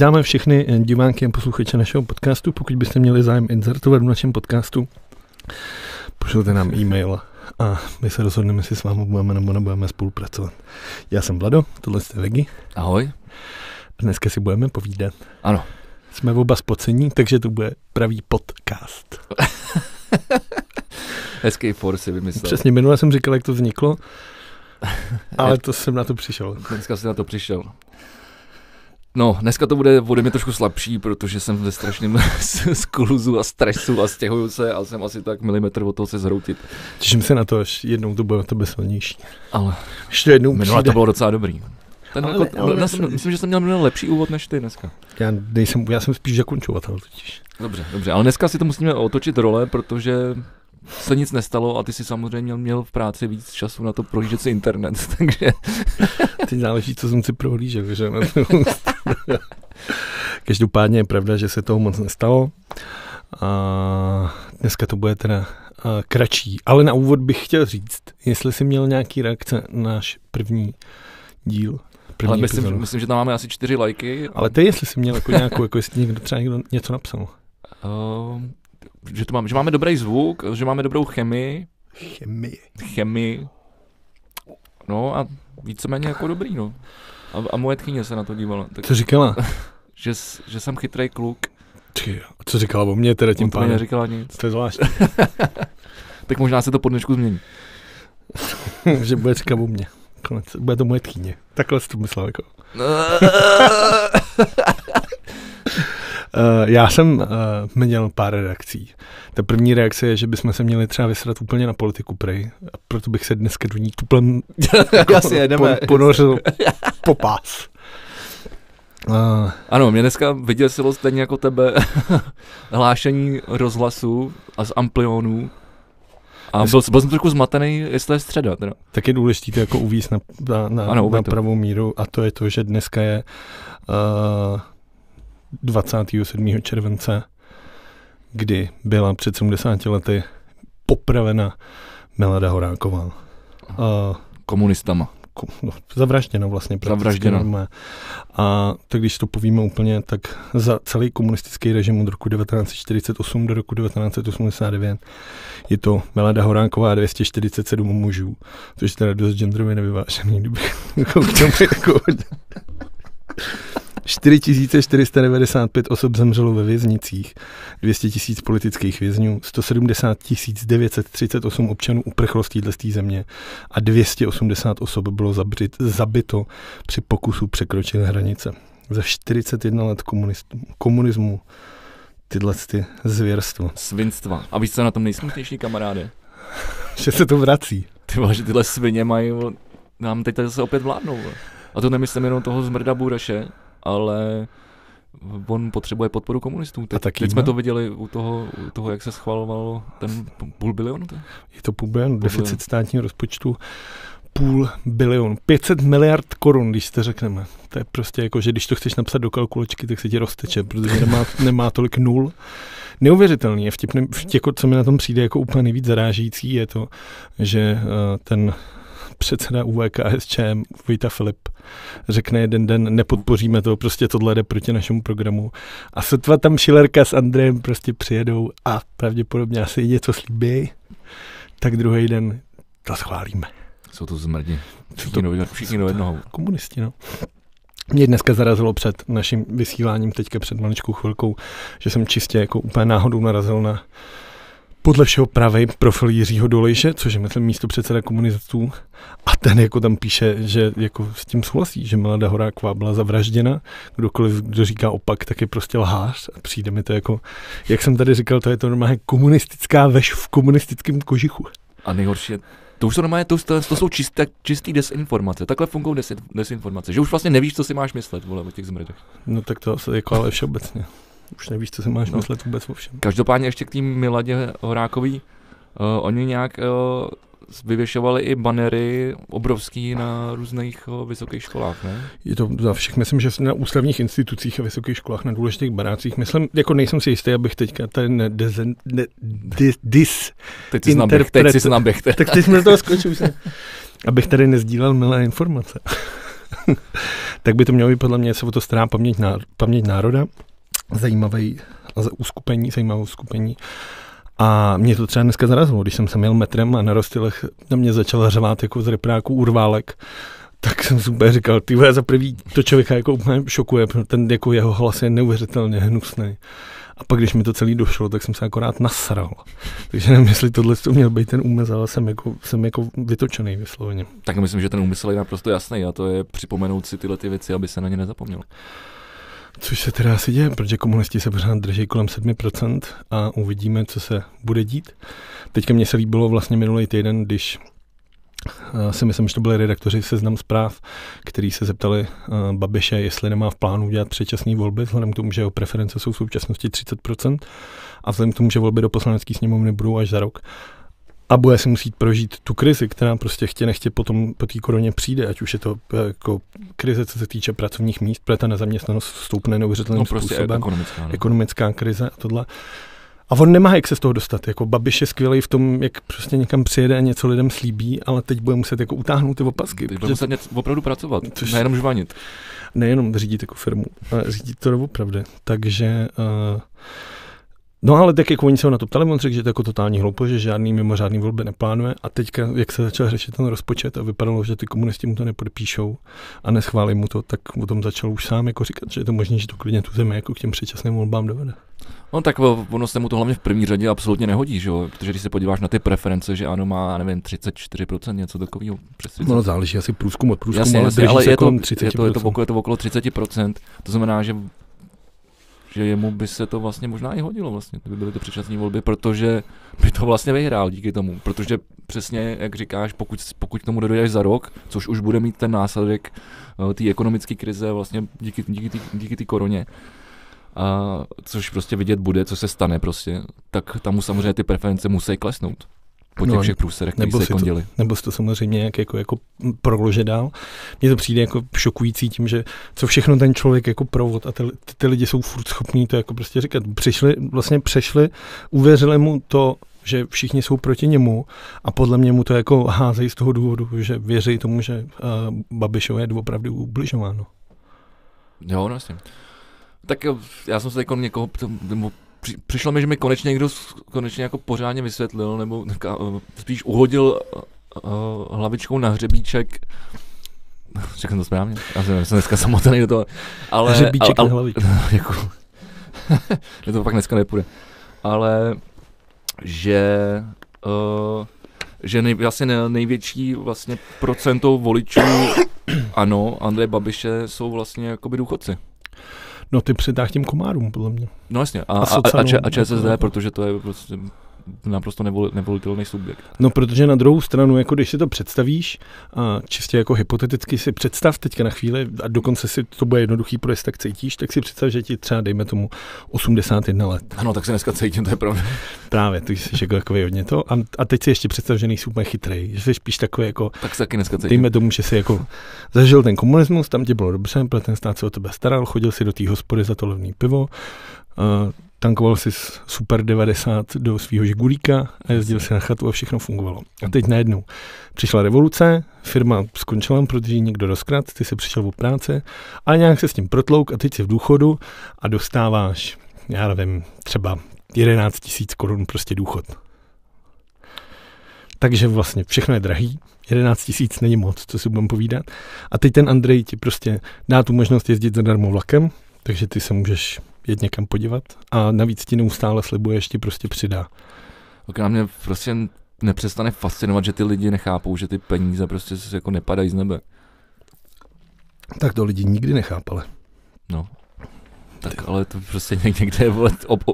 Vítáme všechny divánky a posluchače našeho podcastu. Pokud byste měli zájem inzertovat v našem podcastu, pošlete nám e-mail a my se rozhodneme, jestli s vámi budeme nebo nebudeme spolupracovat. Já jsem Vlado, tohle je Vegi. Ahoj. Dneska si budeme povídat. Ano. Jsme oba spocení, takže to bude pravý podcast. Hezký for si vymyslel. Přesně, minule jsem říkal, jak to vzniklo, ale to jsem na to přišel. Dneska jsi na to přišel. No, dneska to bude ode mě trošku slabší, protože jsem ve strašném skluzu a stresu a stěhuju se a jsem asi tak milimetr od toho se zhroutit. Těším se na to, až jednou to bude o tebe silnější. Ale Ještě jednou minule to bylo docela dobrý. Ten Ale- jako, ale ale, myslím- myslím, že jsem měl minule lepší úvod než ty dneska. Já, nejsem, já jsem spíš zakončovatel totiž. Dobře, dobře, ale dneska si to musíme otočit role, protože se nic nestalo a ty si samozřejmě měl, měl v práci víc času na to prohlížet si internet, takže Teď záleží, co jsem si prohlížel, že? Každopádně je pravda, že se toho moc nestalo. A dneska to bude teda kratší. Ale na úvod bych chtěl říct, jestli jsi měl nějaký reakce na náš první díl. První ale myslím, epizodu. myslím, že tam máme asi čtyři lajky. Ale ty, jestli jsi měl jako nějakou, jako jestli někdo třeba někdo něco napsal. Uh, že, to máme, že máme dobrý zvuk, že máme dobrou chemii, Chemie. chemii, no a víceméně jako dobrý, no. A, a moje tchyně se na to dívala, tak, Co říkala? že, že jsem chytrý kluk, Ty, a co říkala o mně teda tím pádem? neříkala nic. To je zvláštní, Tak možná se to po dnešku změní. že bude říkat o mně. Konec, bude to moje tchýně. Takhle jsi to myslel jako. Uh, já jsem uh, měl pár reakcí. Ta první reakce je, že bychom se měli třeba vysrat úplně na politiku prej. A proto bych se dneska do ní tuplem Jasně, jedeme. po, ponořil po pás. Uh, Ano, mě dneska vyděsilo stejně jako tebe hlášení rozhlasu a z amplionů. A byl, byl jsem trošku zmatený, jestli je středa. Teda. tak je důležité to jako uvíct na, na, na, Ano, na pravou míru a to je to, že dneska je uh, 27. července, kdy byla před 70 lety popravena Melada Horáková. Uh, Komunistama. ko- no, zavražděna vlastně. Zavražděna. normálně. A tak když to povíme úplně, tak za celý komunistický režim od roku 1948 do roku 1989 je to Melada Horánková a 247 mužů, což je teda dost genderově nevyvážený, kdybych k tomu jako 4495 osob zemřelo ve věznicích, 200 tisíc politických vězňů, 170 938 občanů uprchlo z této země a 280 osob bylo zabřit, zabito při pokusu překročit hranice. Za 41 let komunismu tyhle ty zvěrstva. Svinstva. A víš, co na tom nejsmutnější, kamaráde? Že se to vrací. Ty vole, že tyhle svině mají, nám teď zase opět vládnou. A to nemyslím jenom toho zmrda Bureše, ale on potřebuje podporu komunistů. Teď, taky teď jsme to viděli u toho, u toho, jak se schvalovalo ten půl bilionu. To? Je to půl bilion, Půl deficit bilion. státního rozpočtu půl bilion. 500 miliard korun, když to řekneme. To je prostě jako, že když to chceš napsat do kalkulačky, tak se ti rozteče, protože nemá, nemá tolik nul. Neuvěřitelný je vtipný, jako, co mi na tom přijde jako úplně nejvíc zarážící, je to, že uh, ten předseda UVKSČM Vojta Filip řekne jeden den, nepodpoříme to, prostě tohle jde proti našemu programu. A sotva tam Šilerka s Andrejem prostě přijedou a pravděpodobně asi něco slíbí, tak druhý den to schválíme. Jsou to zmrdi. to- Všichni, do, všichni do jednoho. Komunisti, no. Mě dneska zarazilo před naším vysíláním, teďka před maličkou chvilkou, že jsem čistě jako úplně náhodou narazil na podle všeho pravý profil Jiřího Dolejše, což je myslím místo předseda komunistů a ten jako tam píše, že jako s tím souhlasí, že Melada Horáková byla zavražděna, kdokoliv, kdo říká opak, tak je prostě lhář a přijde mi to jako, jak jsem tady říkal, to je to normálně komunistická veš v komunistickém kožichu. A nejhorší je, to už jsou normálně, to, to, to jsou čisté, čistý desinformace. Takhle fungují desin, desinformace. Že už vlastně nevíš, co si máš myslet, vole, o těch zmrdech. No tak to asi jako ale všeobecně. Už nevíš, co si máš No. myslet vůbec o všem. Každopádně ještě k tým Miladě Horákový, uh, oni nějak uh, vyvěšovali i banery obrovský na různých uh, vysokých školách, ne? Je to za všech, myslím, že na ústavních institucích a vysokých školách, na důležitých barácích. Myslím, jako nejsem si jistý, abych teďka tady nedezen, ne, dis, dis, Teď jsi naběh, teď Interpret- jsi naběh. tak teď jsme do toho skočili. Jsem, abych tady nezdílel milé informace. tak by to mělo být podle mě, se o to stará paměť, ná, paměť národa, zajímavý uskupení, zajímavé uskupení. A mě to třeba dneska zarazilo, když jsem se měl metrem a na rostylech na mě začala řvát jako z repráku urválek, tak jsem úplně říkal, ty za prvý to člověka jako úplně šokuje, protože ten jako jeho hlas je neuvěřitelně hnusný. A pak, když mi to celý došlo, tak jsem se akorát nasral. Takže nevím, jestli tohle to měl být ten úmysl, ale jsem jako, jsem jako vytočený vysloveně. Tak myslím, že ten úmysl je naprosto jasný a to je připomenout si tyhle ty věci, aby se na ně nezapomněl. Což se teda asi děje, protože komunisti se pořád drží kolem 7% a uvidíme, co se bude dít. Teďka mě se líbilo vlastně minulý týden, když uh, si myslím, že to byli redaktoři seznam zpráv, který se zeptali uh, Babiše, jestli nemá v plánu dělat předčasné volby, vzhledem k tomu, že jeho preference jsou v současnosti 30% a vzhledem k tomu, že volby do poslanecké sněmovny budou až za rok a bude si musít prožít tu krizi, která prostě chtě nechtě potom po té koroně přijde, ať už je to eh, jako krize, co se týče pracovních míst, protože ta nezaměstnanost stoupne neuvěřitelným no, prostě způsobem. Ekonomická, ne? ekonomická krize a tohle. A on nemá jak se z toho dostat. Jako Babiš je skvělý v tom, jak prostě někam přijede a něco lidem slíbí, ale teď bude muset jako utáhnout ty opasky. Teď bude muset něco opravdu pracovat, což nejenom žvanit. Nejenom řídit jako firmu, ale řídit to opravdu. Takže uh, No ale tak jako oni se ho na to ptali, on řekl, že to je jako totální hloupo, že žádný mimořádný volby neplánuje a teďka, jak se začal řešit ten rozpočet a vypadalo, že ty komunisti mu to nepodpíšou a neschválí mu to, tak o tom začal už sám jako říkat, že je to možné, že to klidně tu zemi jako k těm předčasným volbám dovede. No tak ono se mu to hlavně v první řadě absolutně nehodí, že jo? protože když se podíváš na ty preference, že ano má, nevím, 34%, něco takového. No záleží asi průzkum od průzkumu, Jasně, ale, ale je, to, je, to, je, to okolo, je to okolo 30%, to znamená, že že jemu by se to vlastně možná i hodilo vlastně, kdyby byly to předčasné volby, protože by to vlastně vyhrál díky tomu, protože přesně, jak říkáš, pokud, pokud tomu dojde za rok, což už bude mít ten následek uh, té ekonomické krize vlastně díky, díky, díky, díky té koroně, a což prostě vidět bude, co se stane prostě, tak tam samozřejmě ty preference musí klesnout po těch no, všech průserech, nebo se to, nebo to samozřejmě nějak jako, jako prolože dál. Mně to přijde jako šokující tím, že co všechno ten člověk jako provod a ty, ty, ty lidi jsou furt schopní to jako prostě říkat. Přišli, vlastně přešli, uvěřili mu to, že všichni jsou proti němu a podle mě mu to jako házejí z toho důvodu, že věří tomu, že uh, Babišové je opravdu ubližováno. Jo, no jasně. Tak já jsem se jako někoho, při, přišlo mi, že mi konečně někdo konečně jako pořádně vysvětlil, nebo uh, spíš uhodil uh, hlavičkou na hřebíček Řekl to správně? Já jsem, jsem dneska samotný do toho. Ale, Hřebíček ale, ale, na jako, to pak dneska nepůjde. Ale že uh, že nej, vlastně největší vlastně procento voličů ano, Andrej Babiše jsou vlastně jakoby důchodci. No ty přitáh těm komárům, podle mě. No jasně, a, a, a, a, a ČSSD, protože to je prostě naprosto nevol, nevolitelný subjekt. No, protože na druhou stranu, jako když si to představíš, a čistě jako hypoteticky si představ teďka na chvíli, a dokonce si to bude jednoduchý, protože tak cítíš, tak si představ, že ti třeba, dejme tomu, 81 let. Ano, tak se dneska cítím, to je pravda. Právě, ty jsi jako takový hodně to. A, a teď si ještě představ, že nejsi úplně chytrý, že jsi spíš takový jako. Tak se taky dneska cítím. Dejme tomu, že si jako zažil ten komunismus, tam ti bylo dobře, protože ten stát se o tebe staral, chodil si do té hospody za to levný pivo. Uh, tankoval si Super 90 do svého žigulíka a jezdil si na chatu a všechno fungovalo. A teď najednou přišla revoluce, firma skončila, protože ji někdo rozkrat, ty se přišel o práce a nějak se s tím protlouk a teď jsi v důchodu a dostáváš, já nevím, třeba 11 tisíc korun prostě důchod. Takže vlastně všechno je drahý, 11 tisíc není moc, co si budeme povídat. A teď ten Andrej ti prostě dá tu možnost jezdit zadarmo vlakem, takže ty se můžeš jet někam podívat a navíc ti neustále slibuje, ještě prostě přidá. Ok, na mě prostě nepřestane fascinovat, že ty lidi nechápou, že ty peníze prostě se jako nepadají z nebe. Tak to lidi nikdy nechápali. No. Tak ale to prostě někde je ob,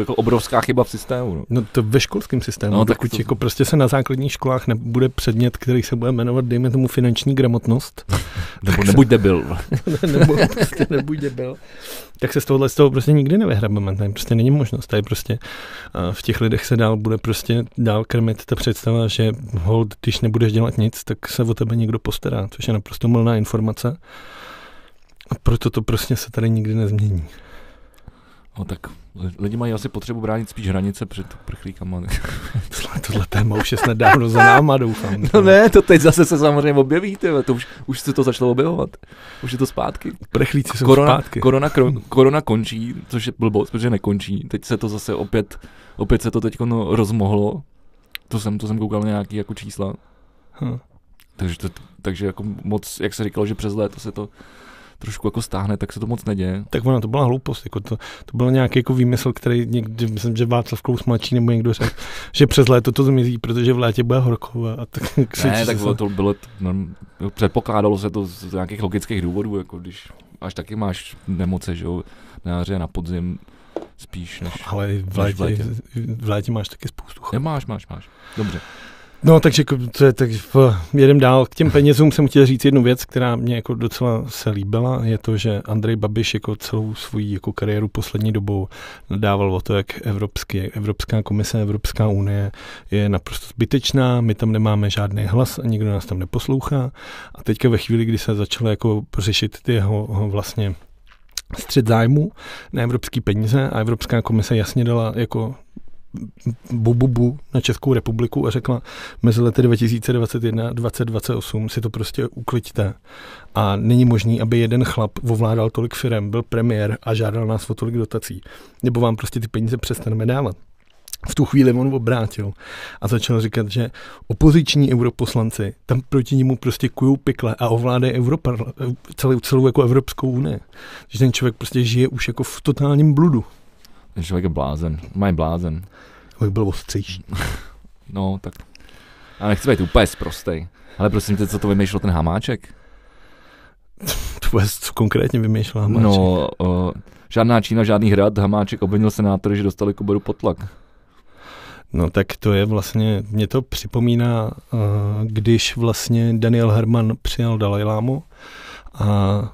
jako obrovská chyba v systému. No, no to ve školském systému, no, dokud to... jako prostě se na základních školách nebude předmět, který se bude jmenovat, dejme tomu, finanční gramotnost. Nebo nebuď debil. nebo prostě nebuď debil. Tak se z tohohle z toho prostě nikdy nevyhrabeme. Tady prostě není možnost. Tady prostě v těch lidech se dál bude prostě dál krmit ta představa, že hold, když nebudeš dělat nic, tak se o tebe někdo postará, což je naprosto mlná informace. A proto to prostě se tady nikdy nezmění. No tak lidi mají asi potřebu bránit spíš hranice před prchlíkama. tohle, tohle téma už je snad dávno za náma, doufám. No ne, to teď zase se samozřejmě objeví, tyhle, to už, už se to začalo objevovat. Už je to zpátky. Prchlíci jsou korona, zpátky. Korona, kro, korona končí, což je blbost, protože nekončí. Teď se to zase opět, opět se to teď no, rozmohlo. To jsem, to jsem koukal na nějaký jako čísla. Hm. Takže, to, takže jako moc, jak se říkalo, že přes léto se to trošku jako stáhne, tak se to moc neděje. Tak ono, to byla hloupost, jako to, to byl nějaký jako výmysl, který někdy, myslím, že Václav Klaus mladší nebo někdo řekl, že přes léto to zmizí, protože v létě bude horko. A tak, ne, tak bylo, to bylo, no, předpokládalo se to z nějakých logických důvodů, jako když až taky máš nemoce, že jo, na jaře na podzim spíš než Ale v létě, v létě. v létě máš taky spoustu. Nemáš, máš, máš. Dobře. No, takže to je, tak jedem dál. K těm penězům jsem chtěl říct jednu věc, která mě jako docela se líbila, je to, že Andrej Babiš jako celou svou jako kariéru poslední dobou nadával o to, jak Evropský, Evropská komise, Evropská unie je naprosto zbytečná, my tam nemáme žádný hlas a nikdo nás tam neposlouchá. A teďka ve chvíli, kdy se začalo jako řešit ty jeho vlastně střed zájmu na evropské peníze a Evropská komise jasně dala jako bu, bu, bu na Českou republiku a řekla, mezi lety 2021 a 2028 si to prostě ukliďte. A není možný, aby jeden chlap ovládal tolik firm, byl premiér a žádal nás o tolik dotací. Nebo vám prostě ty peníze přestaneme dávat. V tu chvíli on obrátil a začal říkat, že opoziční europoslanci tam proti němu prostě kujou pikle a ovládají Evropa, celou, celou jako Evropskou unii. Že ten člověk prostě žije už jako v totálním bludu. Ten člověk je blázen, má blázen. Abych byl ostřejší. no, tak. A nechci být úplně zprostej. Ale prosím tě, co to vymýšlel ten Hamáček? to co konkrétně vymýšlel Hamáček? No, uh, žádná Čína, žádný hrad, Hamáček obvinil senátory, že dostali koboru potlak. No tak to je vlastně, mě to připomíná, uh, když vlastně Daniel Herman přijal Dalajlámu a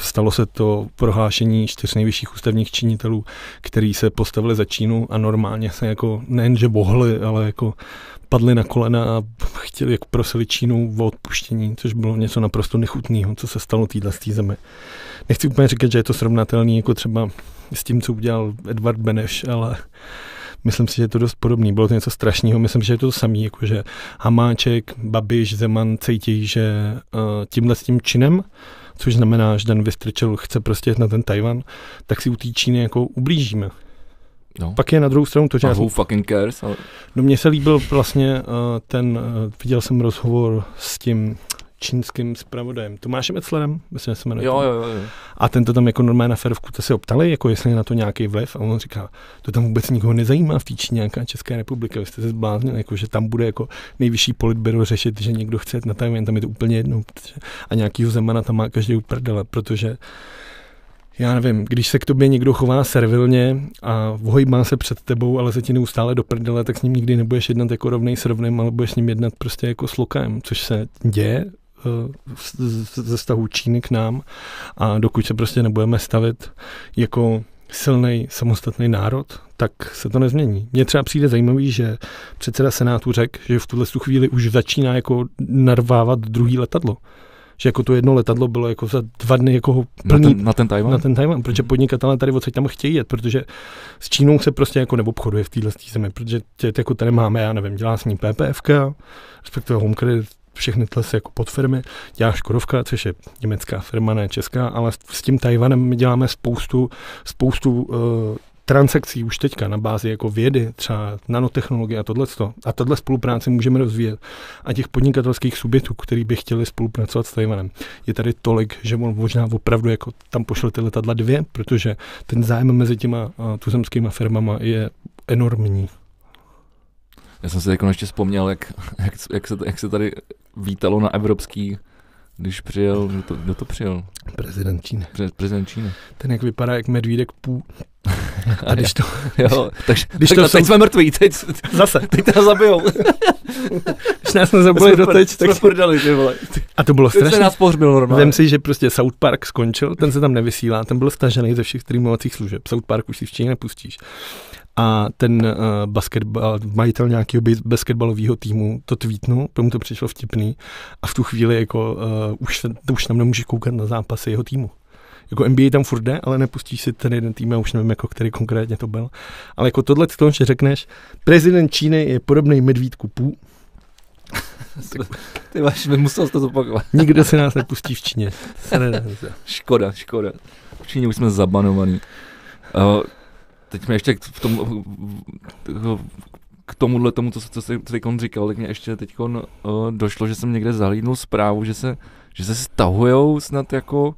Stalo se to prohlášení čtyř nejvyšších ústavních činitelů, který se postavili za Čínu a normálně se jako nejenže bohli, ale jako padli na kolena a chtěli, jako prosili Čínu o odpuštění, což bylo něco naprosto nechutného, co se stalo týhle z zemi. Nechci úplně říkat, že je to srovnatelný jako třeba s tím, co udělal Edward Beneš, ale myslím si, že je to dost podobný. Bylo to něco strašného. Myslím, že je to to samé, jako že Hamáček, Babiš, Zeman cítí, že uh, tímhle s tím činem což znamená, že ten Vystrčil chce prostě jít na ten Tajvan, tak si u té Číny jako ublížíme. No. Pak je na druhou stranu to, že... who fucking cares? Ale... No mně se líbil vlastně uh, ten, uh, viděl jsem rozhovor s tím čínským zpravodajem, Tomášem Etzlerem, myslím, že se jmenuje. Jo, jo, jo. A ten to tam jako normálně na ferovku to se optali, jako jestli je na to nějaký vliv. A on říká, to tam vůbec nikoho nezajímá v té Číně nějaká Česká republika. Vy jste se zbláznili, jako, že tam bude jako nejvyšší politbero řešit, že někdo chce na Tajvan, tam je to úplně jedno. A nějakýho zemana tam má každý uprdele, protože já nevím, když se k tobě někdo chová servilně a vohýbá se před tebou, ale se ti neustále do prdele, tak s ním nikdy nebudeš jednat jako rovnej s rovným, ale budeš s ním jednat prostě jako s lokem, což se děje ze vztahu Číny k nám a dokud se prostě nebudeme stavit jako silný samostatný národ, tak se to nezmění. Mně třeba přijde zajímavý, že předseda Senátu řekl, že v tuhle chvíli už začíná jako narvávat druhý letadlo že jako to jedno letadlo bylo jako za dva dny jako plný, na ten, na ten Tajvan? Na ten Tajvan, protože podnikatelé tady odsaď tam chtějí jet, protože s Čínou se prostě jako neobchoduje v téhle zemi, protože tě, jako tady máme, já nevím, dělá s ní PPFK, respektive Home Credit, všechny tyhle jako podfirmy. Dělá Škodovka, což je německá firma, ne česká, ale s tím Tajvanem my děláme spoustu, spoustu uh, transakcí už teďka na bázi jako vědy, třeba nanotechnologie a tohle. A tahle spolupráci můžeme rozvíjet. A těch podnikatelských subjektů, který by chtěli spolupracovat s Tajvanem, je tady tolik, že on možná opravdu jako tam pošle ty letadla dvě, protože ten zájem mezi těma uh, tuzemskými firmama je enormní. Já jsem si teď ještě vzpomněl, jak, jak, jak, se, jak se tady vítalo na evropský, když přijel, kdo to, kdo to přijel? Prezident Číny. Pre, prezident Číny. Ten jak vypadá jak medvídek pů. A když to... jo, takže, když tak, to teď jsme mrtví, teď, zase. Teď to zabijou. když nás nezabili do teď, tak... Prdali, ty vole. A to bylo strašné. Teď nás pohřbil normálně. Vem si, že prostě South Park skončil, ten se tam nevysílá, ten byl stažený ze všech streamovacích služeb. South Park už si v Číně nepustíš a ten uh, basketball, majitel nějakého basketbalového týmu to tweetnul, tomu to přišlo vtipný a v tu chvíli jako uh, už, se, už tam nemůže koukat na zápasy jeho týmu. Jako NBA tam furt jde, ale nepustíš si ten jeden tým, já už nevím, jako který konkrétně to byl. Ale jako tohle to, že řekneš, prezident Číny je podobný medvídku pů, Ty máš, musel to zopakovat. Nikdo se nás nepustí v Číně. škoda, škoda. V Číně už jsme zabanovaní. Uh, teď mi ještě v tom, k tomuhle tomu, co, co jsi teď říkal, tak mě ještě teď uh, došlo, že jsem někde zahlídnul zprávu, že se, že se stahujou snad jako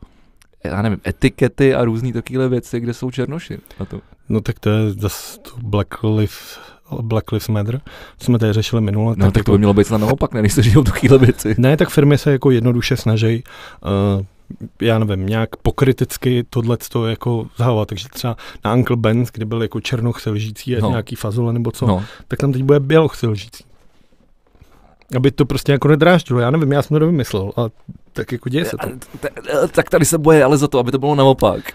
já nevím, etikety a různý takové věci, kde jsou černoši. A to. No tak to je zase Black Lives Black Lives Matter, co jsme tady řešili minule. No tak, tak to by mělo být na naopak, ne, když se žijou takovéhle věci. Ne, tak firmy se jako jednoduše snaží uh, já nevím, nějak pokriticky tohle to jako zahovat. Takže třeba na Uncle Ben's, kde byl jako černoch lžící a no. nějaký fazole nebo co, no. tak tam teď bude běloch lžící. Aby to prostě jako nedráždilo. Já nevím, já jsem to vymyslel, ale tak jako děje se to. Tak tady se boje ale za to, aby to bylo naopak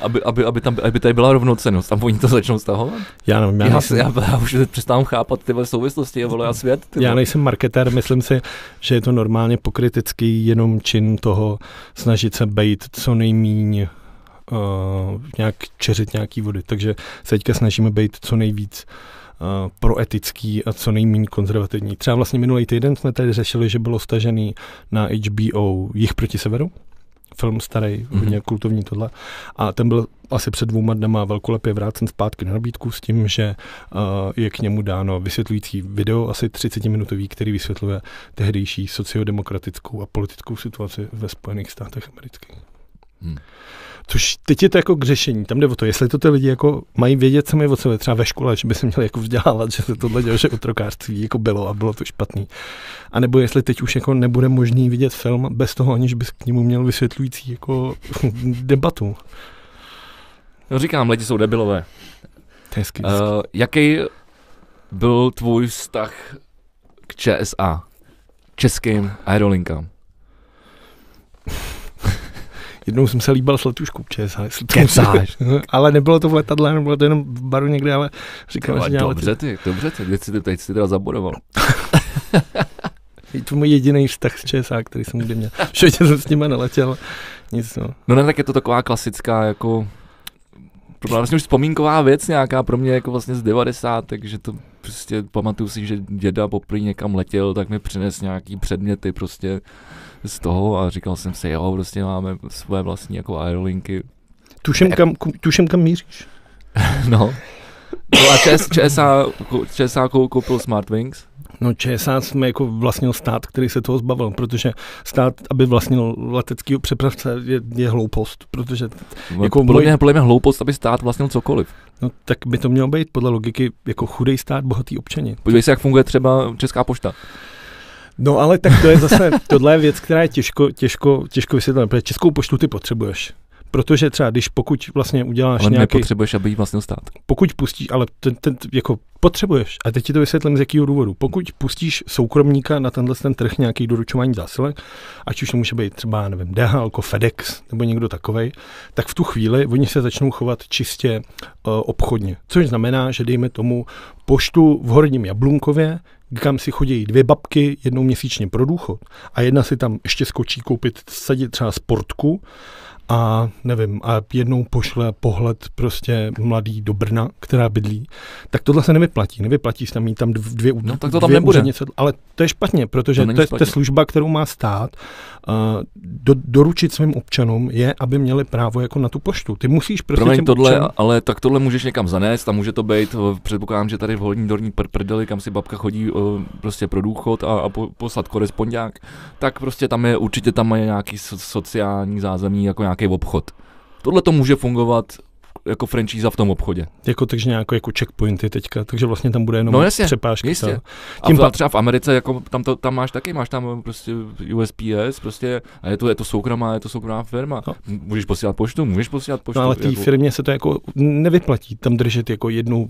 aby, aby, aby, tam, aby tady byla rovnocenost. Tam oni to začnou stahovat? Já nevím. Já, já, nejsem... já, já už přestávám chápat ty souvislosti a svět. Ty já nejsem marketér, myslím si, že je to normálně pokritický jenom čin toho snažit se být co nejmíň uh, nějak čeřit nějaký vody. Takže se teďka snažíme být co nejvíc uh, proetický a co nejméně konzervativní. Třeba vlastně minulý týden jsme tady řešili, že bylo stažený na HBO Jich proti severu, film starý, mm-hmm. hodně kultovní tohle. A ten byl asi před dvouma dnama velkolepě vrácen zpátky na nabídku s tím, že uh, je k němu dáno vysvětlující video, asi 30-minutový, který vysvětluje tehdejší sociodemokratickou a politickou situaci ve Spojených státech amerických. Hmm. Což teď je to jako k řešení. Tam jde o to, jestli to ty lidi jako mají vědět sami o sobě, třeba ve škole, že by se měli jako vzdělávat, že se tohle dělo, že otrokářství jako bylo a bylo to špatný. A nebo jestli teď už jako nebude možný vidět film bez toho, aniž bys k němu měl vysvětlující jako debatu. No říkám, lidi jsou debilové. Hezky. Uh, jaký byl tvůj vztah k ČSA? Českým aerolinkám? Jednou jsem se líbal s letuškou. Kecáš. ale nebylo to v letadle, nebylo to jenom v baru někde, ale říkal, že Dobře ty, dobře ty, teď si, teď si teda zabodoval. je to můj jediný vztah s ČSH, který jsem kdy měl. Všude jsem s nimi neletěl. Nic, no. no ne, tak je to taková klasická jako vlastně už vzpomínková věc nějaká pro mě jako vlastně z 90, takže to prostě pamatuju si, že děda poprvé někam letěl, tak mi přines nějaký předměty prostě z toho a říkal jsem si, jo, prostě máme svoje vlastní jako aerolinky. Tuším, kam, tuším, kam míříš. no. No a ČS, ČSA, ČSA koupil Smartwings. No ČSA jsme jako vlastnil stát, který se toho zbavil, protože stát, aby vlastnil letecký přepravce, je, je hloupost, protože... No, jako podle, mě, podle mě hloupost, aby stát vlastnil cokoliv. No tak by to mělo být podle logiky jako chudý stát, bohatý občani. Podívej se, jak funguje třeba Česká pošta. No ale tak to je zase, tohle je věc, která je těžko, těžko, těžko vysvětlit, protože českou poštu ty potřebuješ. Protože třeba, když pokud vlastně uděláš ale nějaký... nepotřebuješ, aby jí vlastně stát. Pokud pustíš, ale ten, ten, jako potřebuješ, a teď ti to vysvětlím z jakého důvodu. Pokud pustíš soukromníka na tenhle ten trh nějaký doručování zásilek, ať už to může být třeba, nevím, DHL, FedEx nebo někdo takovej, tak v tu chvíli oni se začnou chovat čistě uh, obchodně. Což znamená, že dejme tomu poštu v Horním Jablunkově, kam si chodí dvě babky jednou měsíčně pro důchod a jedna si tam ještě skočí koupit sadit třeba sportku a nevím, a jednou pošle pohled prostě mladý do Brna, která bydlí, tak tohle se nevyplatí. Nevyplatí se tam mít tam dvě, no, tak to tam nebude. Něco, ale to je špatně, protože to, to je špatně. to služba, kterou má stát uh, do, doručit svým občanům je, aby měli právo jako na tu poštu. Ty musíš prostě Promiň, tohle, občanům... ale tak tohle můžeš někam zanést a může to být, eh, předpokládám, že tady v Horní Dorní pr- prdeli, kam si babka chodí uh, prostě pro důchod a, a po, poslat korespondák, tak prostě tam je, určitě tam je nějaký so, sociální zázemí, jako nějaký obchod. Tohle to může fungovat jako franchise v tom obchodě. Jako takže nějak jako checkpointy teďka, takže vlastně tam bude jenom no, jasně, přepážky. Jistě. Tím a třeba v Americe, jako tam, to, tam máš taky, máš tam prostě USPS, prostě, a je to, je to soukromá, je to soukromá firma. No. Můžeš posílat poštu, můžeš posílat poštu. No, ale té jako... firmě se to jako nevyplatí tam držet jako jednu,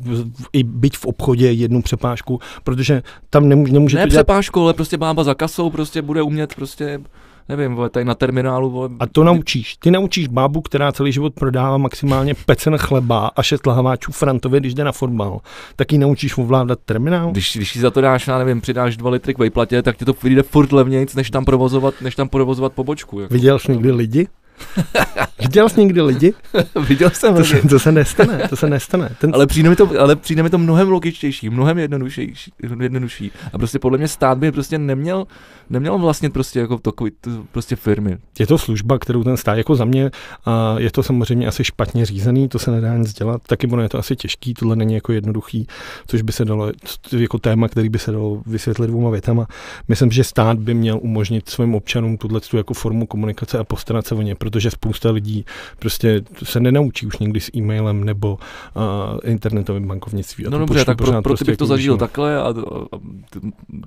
i být v obchodě jednu přepážku, protože tam nemůže, nemůže ne to dělat... přepážku, ale prostě bába za kasou prostě bude umět prostě nevím, vole, tady na terminálu. Vole. A to naučíš. Ty naučíš bábu, která celý život prodává maximálně pecen chleba a šest lahváčů Frantovi, když jde na fotbal. Tak ji naučíš ovládat terminál. Když, když si za to dáš, já nevím, přidáš dva litry k vejplatě, tak ti to vyjde furt levnějc, než tam provozovat, než tam provozovat pobočku. Jako. Viděl jsi někdy lidi? Viděl jsi někdy lidi? Viděl jsem to se, to se nestane, to se nestane. Ten... Ale, přijde mi to, ale přijde mi to mnohem logičtější, mnohem jednodušší, jednodušší. A prostě podle mě stát by prostě neměl, neměl vlastně prostě jako takový, to, prostě firmy. Je to služba, kterou ten stát jako za mě, a je to samozřejmě asi špatně řízený, to se nedá nic dělat, taky ono je to asi těžký, tohle není jako jednoduchý, což by se dalo, jako téma, který by se dalo vysvětlit dvouma větama. Myslím, že stát by měl umožnit svým občanům tuhle jako formu komunikace a postarat se o ně, protože spousta lidí prostě se nenaučí už někdy s e-mailem nebo uh, internetovým bankovnictví. No dobře, tak pro, pro prostě ty bych to jako zažil takhle a, a, a,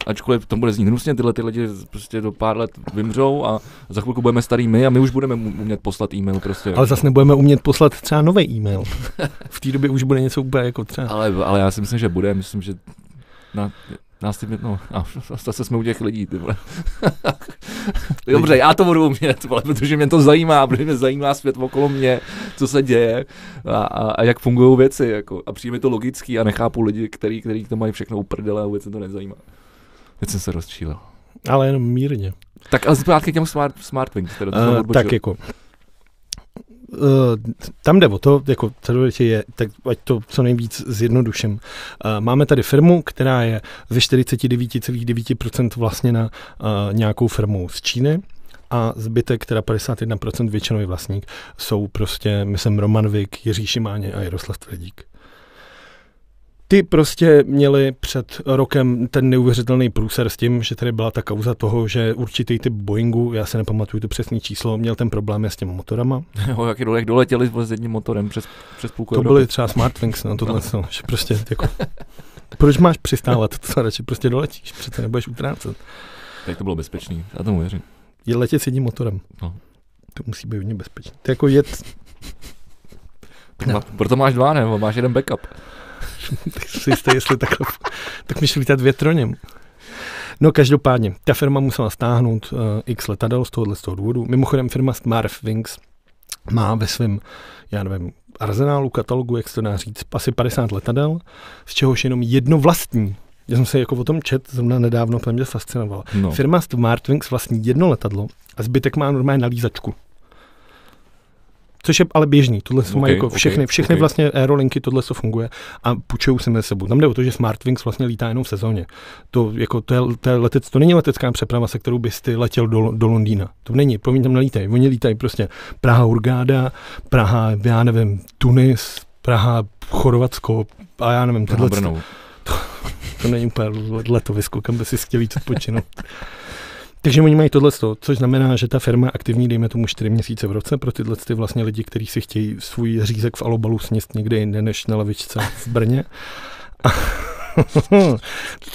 ačkoliv to bude znít hnusně, tyhle ty lidi prostě do pár let vymřou a za chvilku budeme starý my a my už budeme umět poslat e-mail prostě. Ale zase nebudeme umět poslat třeba nový e-mail. v té době už bude něco úplně jako třeba. Ale, ale já si myslím, že bude, myslím, že na, nás ty, no, a zase jsme u těch lidí, ty vole. Dobře, já to budu umět, vole, protože mě to zajímá, protože mě zajímá svět okolo mě, co se děje a, a, a jak fungují věci, jako. A přijde mi to logický a nechápu lidi, který, který to mají všechno uprdele a vůbec se to nezajímá. Teď jsem se rozčílil. Ale jenom mírně. Tak ale zpátky k těm smart, smart wings, které uh, Tak jako, tam jde o to, jako co je, tak ať to co nejvíc zjednoduším. Uh, máme tady firmu, která je ze 49,9% vlastně na uh, nějakou firmu z Číny a zbytek, teda 51% většinový vlastník, jsou prostě, myslím, Roman Vik, Jiří Šimáně a Jaroslav Tvrdík ty prostě měli před rokem ten neuvěřitelný průser s tím, že tady byla ta kauza toho, že určitý typ Boeingu, já se nepamatuju to přesné číslo, měl ten problém s těmi motorama. Jo, jak, jak doletěli s jedním motorem přes, přes půlku To Evropy. byly třeba Smartwings, no tohle, no. že prostě jako, proč máš přistávat, to radši prostě doletíš, přece nebudeš utrácet. Tak to bylo bezpečný, já tomu věřím. Je letět s jedním motorem. No. To musí být hodně bezpečný. To jako jet... No. Proto máš dva, nebo máš jeden backup. tak si jistý, jestli takhle, tak můžeš lítat větroněm. No každopádně, ta firma musela stáhnout uh, x letadel z tohohle z toho důvodu. Mimochodem firma Smart Wings má ve svém, já nevím, arzenálu, katalogu, jak se to dá říct, asi 50 letadel, z čehož jenom jedno vlastní. Já jsem se jako o tom čet, zrovna nedávno, to mě fascinovalo. No. Firma Wings vlastní jedno letadlo a zbytek má normálně nalízačku což je ale běžný. Tohle jsou okay, jako všechny, všechny okay. vlastně aerolinky, tohle co funguje a půjčují si mezi sebou. Tam jde o to, že Smartwings vlastně lítá jenom v sezóně. To, jako, to, je, to, je letec, to není letecká přeprava, se kterou bys ty letěl do, do Londýna. To není, promiň, tam nelítají. Oni lítají prostě Praha Urgáda, Praha, já nevím, Tunis, Praha, Chorvatsko a já nevím, tohle. To, to, to není úplně letovisko, kam by si chtěl jít odpočinout. Takže oni mají tohle, což znamená, že ta firma je aktivní, dejme tomu 4 měsíce v roce pro tyhle ty vlastně lidi, kteří si chtějí svůj řízek v alobalu sněst někde jinde než na lavičce v Brně.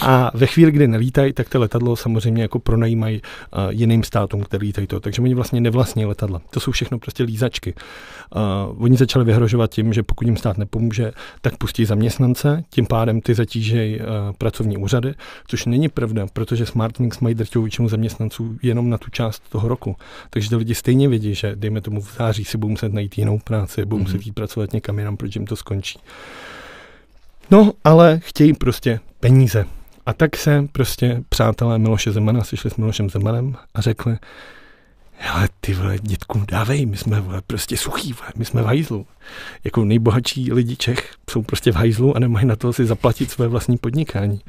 A ve chvíli, kdy nelítají, tak to letadlo samozřejmě jako pronajímají uh, jiným státům, který lítají to. Takže oni vlastně nevlastní letadla. To jsou všechno prostě lízačky. Uh, oni začali vyhrožovat tím, že pokud jim stát nepomůže, tak pustí zaměstnance, tím pádem ty zatížejí uh, pracovní úřady, což není pravda, protože Smartwings mají drtivou většinu zaměstnanců jenom na tu část toho roku. Takže ty lidi stejně vědí, že dejme tomu v září si budou muset najít jinou práci, budou mm-hmm. muset jít pracovat někam jinam, protože jim to skončí. No, ale chtějí prostě peníze. A tak se prostě přátelé Miloše Zemana sešli s Milošem Zemanem a řekli, ale ty vole, dětku, dávej, my jsme vole, prostě suchý, vole, my jsme v hajzlu. Jako nejbohatší lidi Čech jsou prostě v hajzlu a nemají na to si zaplatit své vlastní podnikání.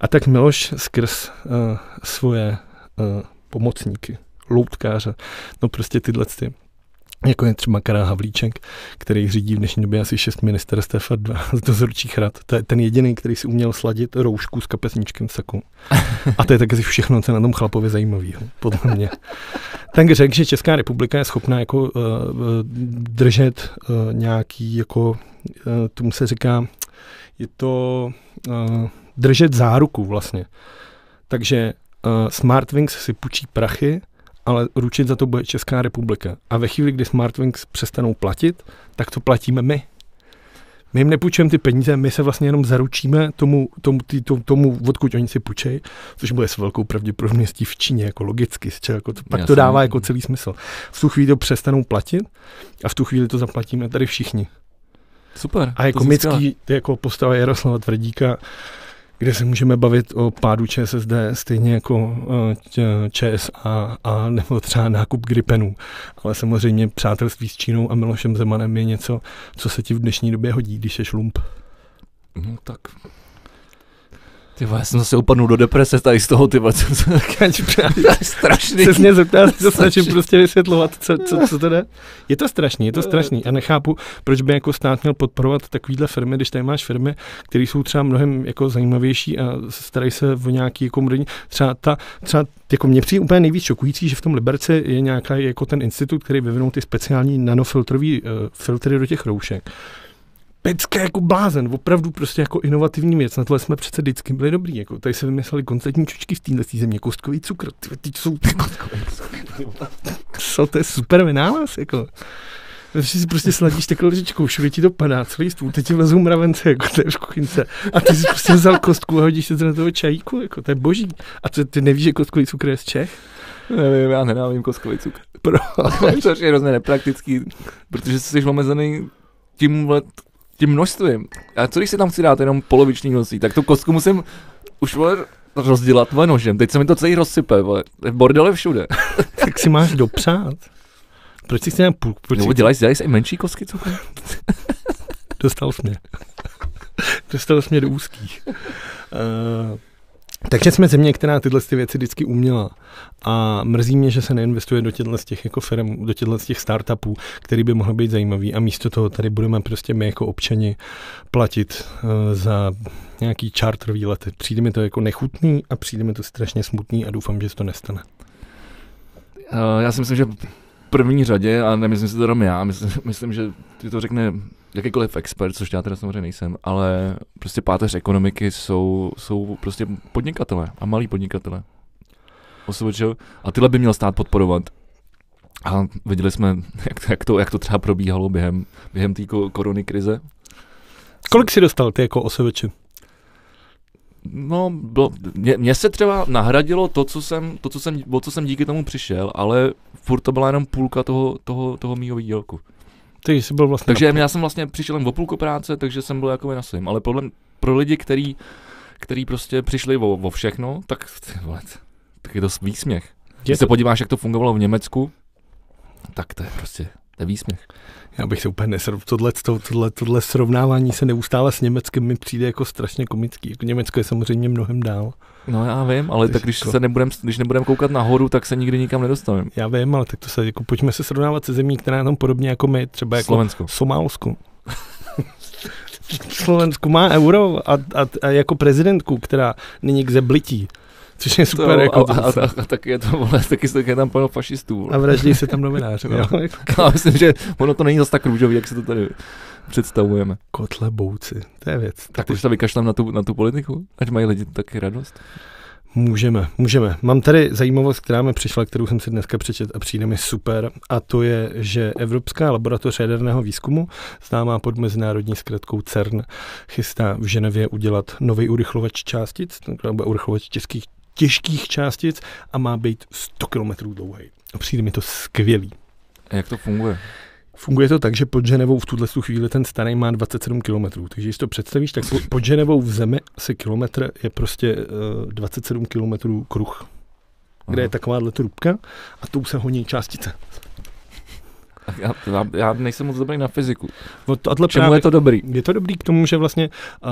A tak Miloš skrz uh, svoje uh, pomocníky, loutkáře, no prostě tyhle ty jako je třeba Karel Havlíček, který řídí v dnešní době asi šest ministerstev a dva z dozorčích rad. To je ten jediný, který si uměl sladit roušku s kapesníčkem v saku. A to je taky všechno, co je na tom chlapovi zajímavý, podle mě. Tak řekl, že Česká republika je schopná jako uh, držet uh, nějaký, jako, uh, tomu se říká, je to uh, držet záruku vlastně. Takže uh, Smartwings si půjčí prachy ale ručit za to bude Česká republika. A ve chvíli, kdy Smartwings přestanou platit, tak to platíme my. My jim nepůjčujeme ty peníze, my se vlastně jenom zaručíme tomu, tomu, tý, tomu, tomu odkud oni si půjčejí, což bude s velkou pravděpodobností v Číně, jako logicky, jako to, pak Jasně. to dává jako celý smysl. V tu chvíli to přestanou platit a v tu chvíli to zaplatíme tady všichni. Super. A jako komický, jako postava Jaroslava Tvrdíka, kde se můžeme bavit o pádu ČSSD, stejně jako uh, ČSA a nebo třeba nákup Gripenů. Ale samozřejmě přátelství s Čínou a Milošem Zemanem je něco, co se ti v dnešní době hodí, když je šlump. No tak ty já jsem zase upadnul do deprese tady z toho, ty co to je strašný. Se mě zeptal, se snažím prostě vysvětlovat, co, co, co to jde. Je to strašný, je to strašný a nechápu, proč by jako stát měl podporovat takovýhle firmy, když tady máš firmy, které jsou třeba mnohem jako zajímavější a starají se o nějaký jako moderní, třeba ta, třeba jako mě přijde úplně nejvíc šokující, že v tom Liberci je nějaký jako ten institut, který vyvinul ty speciální nanofiltrový uh, filtry do těch roušek pecka jako blázen, opravdu prostě jako inovativní věc. Na tohle jsme přece vždycky byli dobrý. Jako, tady se vymysleli koncertní čočky v téhle země, kostkový cukr. Ty, ty jsou ty kostkový Co, to je super vynález, jako. Když si prostě sladíš takhle lžičkou, všude ti to padá, celý stůl, teď ti vlezou mravence, jako to je v kuchyňce. A ty si prostě vzal kostku a hodíš se to na toho čajíku, jako to je boží. A ty, ty nevíš, že kostkový cukr je z Čech? Nevím, já nenávím kostkový cukr. Pro. to je hrozně nepraktický, protože jsi omezený tím tím množstvím. A co když si tam chci dát jenom poloviční množství, tak tu kostku musím už vole, rozdělat tvoje nožem. Teď se mi to celý rozsype, vole. Bordel všude. tak si máš dopřát. Proč si chci půl? Proč no, dělají, dělají se i menší kostky co? Dostal jsi mě. Dostal jsi mě do úzkých. Uh, takže jsme země, která tyhle ty věci vždycky uměla. A mrzí mě, že se neinvestuje do těchto z těch jako firm, do těchto z těch startupů, který by mohl být zajímavý. A místo toho tady budeme prostě my jako občani platit uh, za nějaký čártrový lety. Přijde mi to jako nechutný a přijde mi to strašně smutný a doufám, že se to nestane. Uh, já si myslím, že první řadě, a nemyslím si to jenom já, myslím, myslím, že ty to řekne jakýkoliv expert, což já teda samozřejmě nejsem, ale prostě páteř ekonomiky jsou, jsou prostě podnikatele a malí podnikatele. OSVČ, a tyhle by měl stát podporovat. A viděli jsme, jak, jak, to, jak to třeba probíhalo během, během té korony krize. Kolik si dostal ty jako OSVČ? No, bylo, mě, mě, se třeba nahradilo to, co jsem, to, co jsem, o co jsem díky tomu přišel, ale furt to byla jenom půlka toho, toho, toho mýho výdělku. Ty jsi byl vlastně takže já jsem vlastně přišel jen o půlku práce, takže jsem byl jako na svým. Ale podle, pro lidi, který, který prostě přišli o, o všechno, tak, vole, tak je to výsměch. Když se podíváš, jak to fungovalo v Německu, tak to je prostě to je výsměch. Já bych se úplně nesrv, tohle, tohle, tohle srovnávání se neustále s Německem mi přijde jako strašně komický. Jako Německo je samozřejmě mnohem dál. No já vím, ale tak když, jako... se nebudem, když nebudeme koukat nahoru, tak se nikdy nikam nedostaneme. Já vím, ale tak to se, jako pojďme se srovnávat se zemí, která je tam podobně jako my, třeba jako Slovensko. Somálsko. Slovensku má euro a, a, a, jako prezidentku, která není k zeblití. Což je super. To, jako a, a, a, a, taky je to, vole, taky je tam plno fašistů. Vole. A vraždí se tam novináři. jo. Já myslím, že ono to není zase tak růžový, jak se to tady představujeme. Kotle bouci, to je věc. Tak už se vykašlám na tu, na tu politiku, ať mají lidi taky radost. Můžeme, můžeme. Mám tady zajímavost, která mi přišla, kterou jsem si dneska přečet a přijde mi super. A to je, že Evropská laboratoř jaderného výzkumu, známá pod mezinárodní zkratkou CERN, chystá v Ženevě udělat nový urychlovač částic, nebo urychlovač těžkých, těžkých částic a má být 100 km dlouhý. A přijde mi to skvělý. A jak to funguje? Funguje to tak, že pod Ženevou v tuhle chvíli ten starý má 27 km. Takže když to představíš, tak pod Ženevou v zemi asi kilometr je prostě uh, 27 km kruh, kde Aha. je takováhle trubka a tou se honí částice. Já, já, já nejsem moc dobrý na fyziku. Tohle Čemu právě, je to dobrý? Je to dobrý k tomu, že vlastně uh,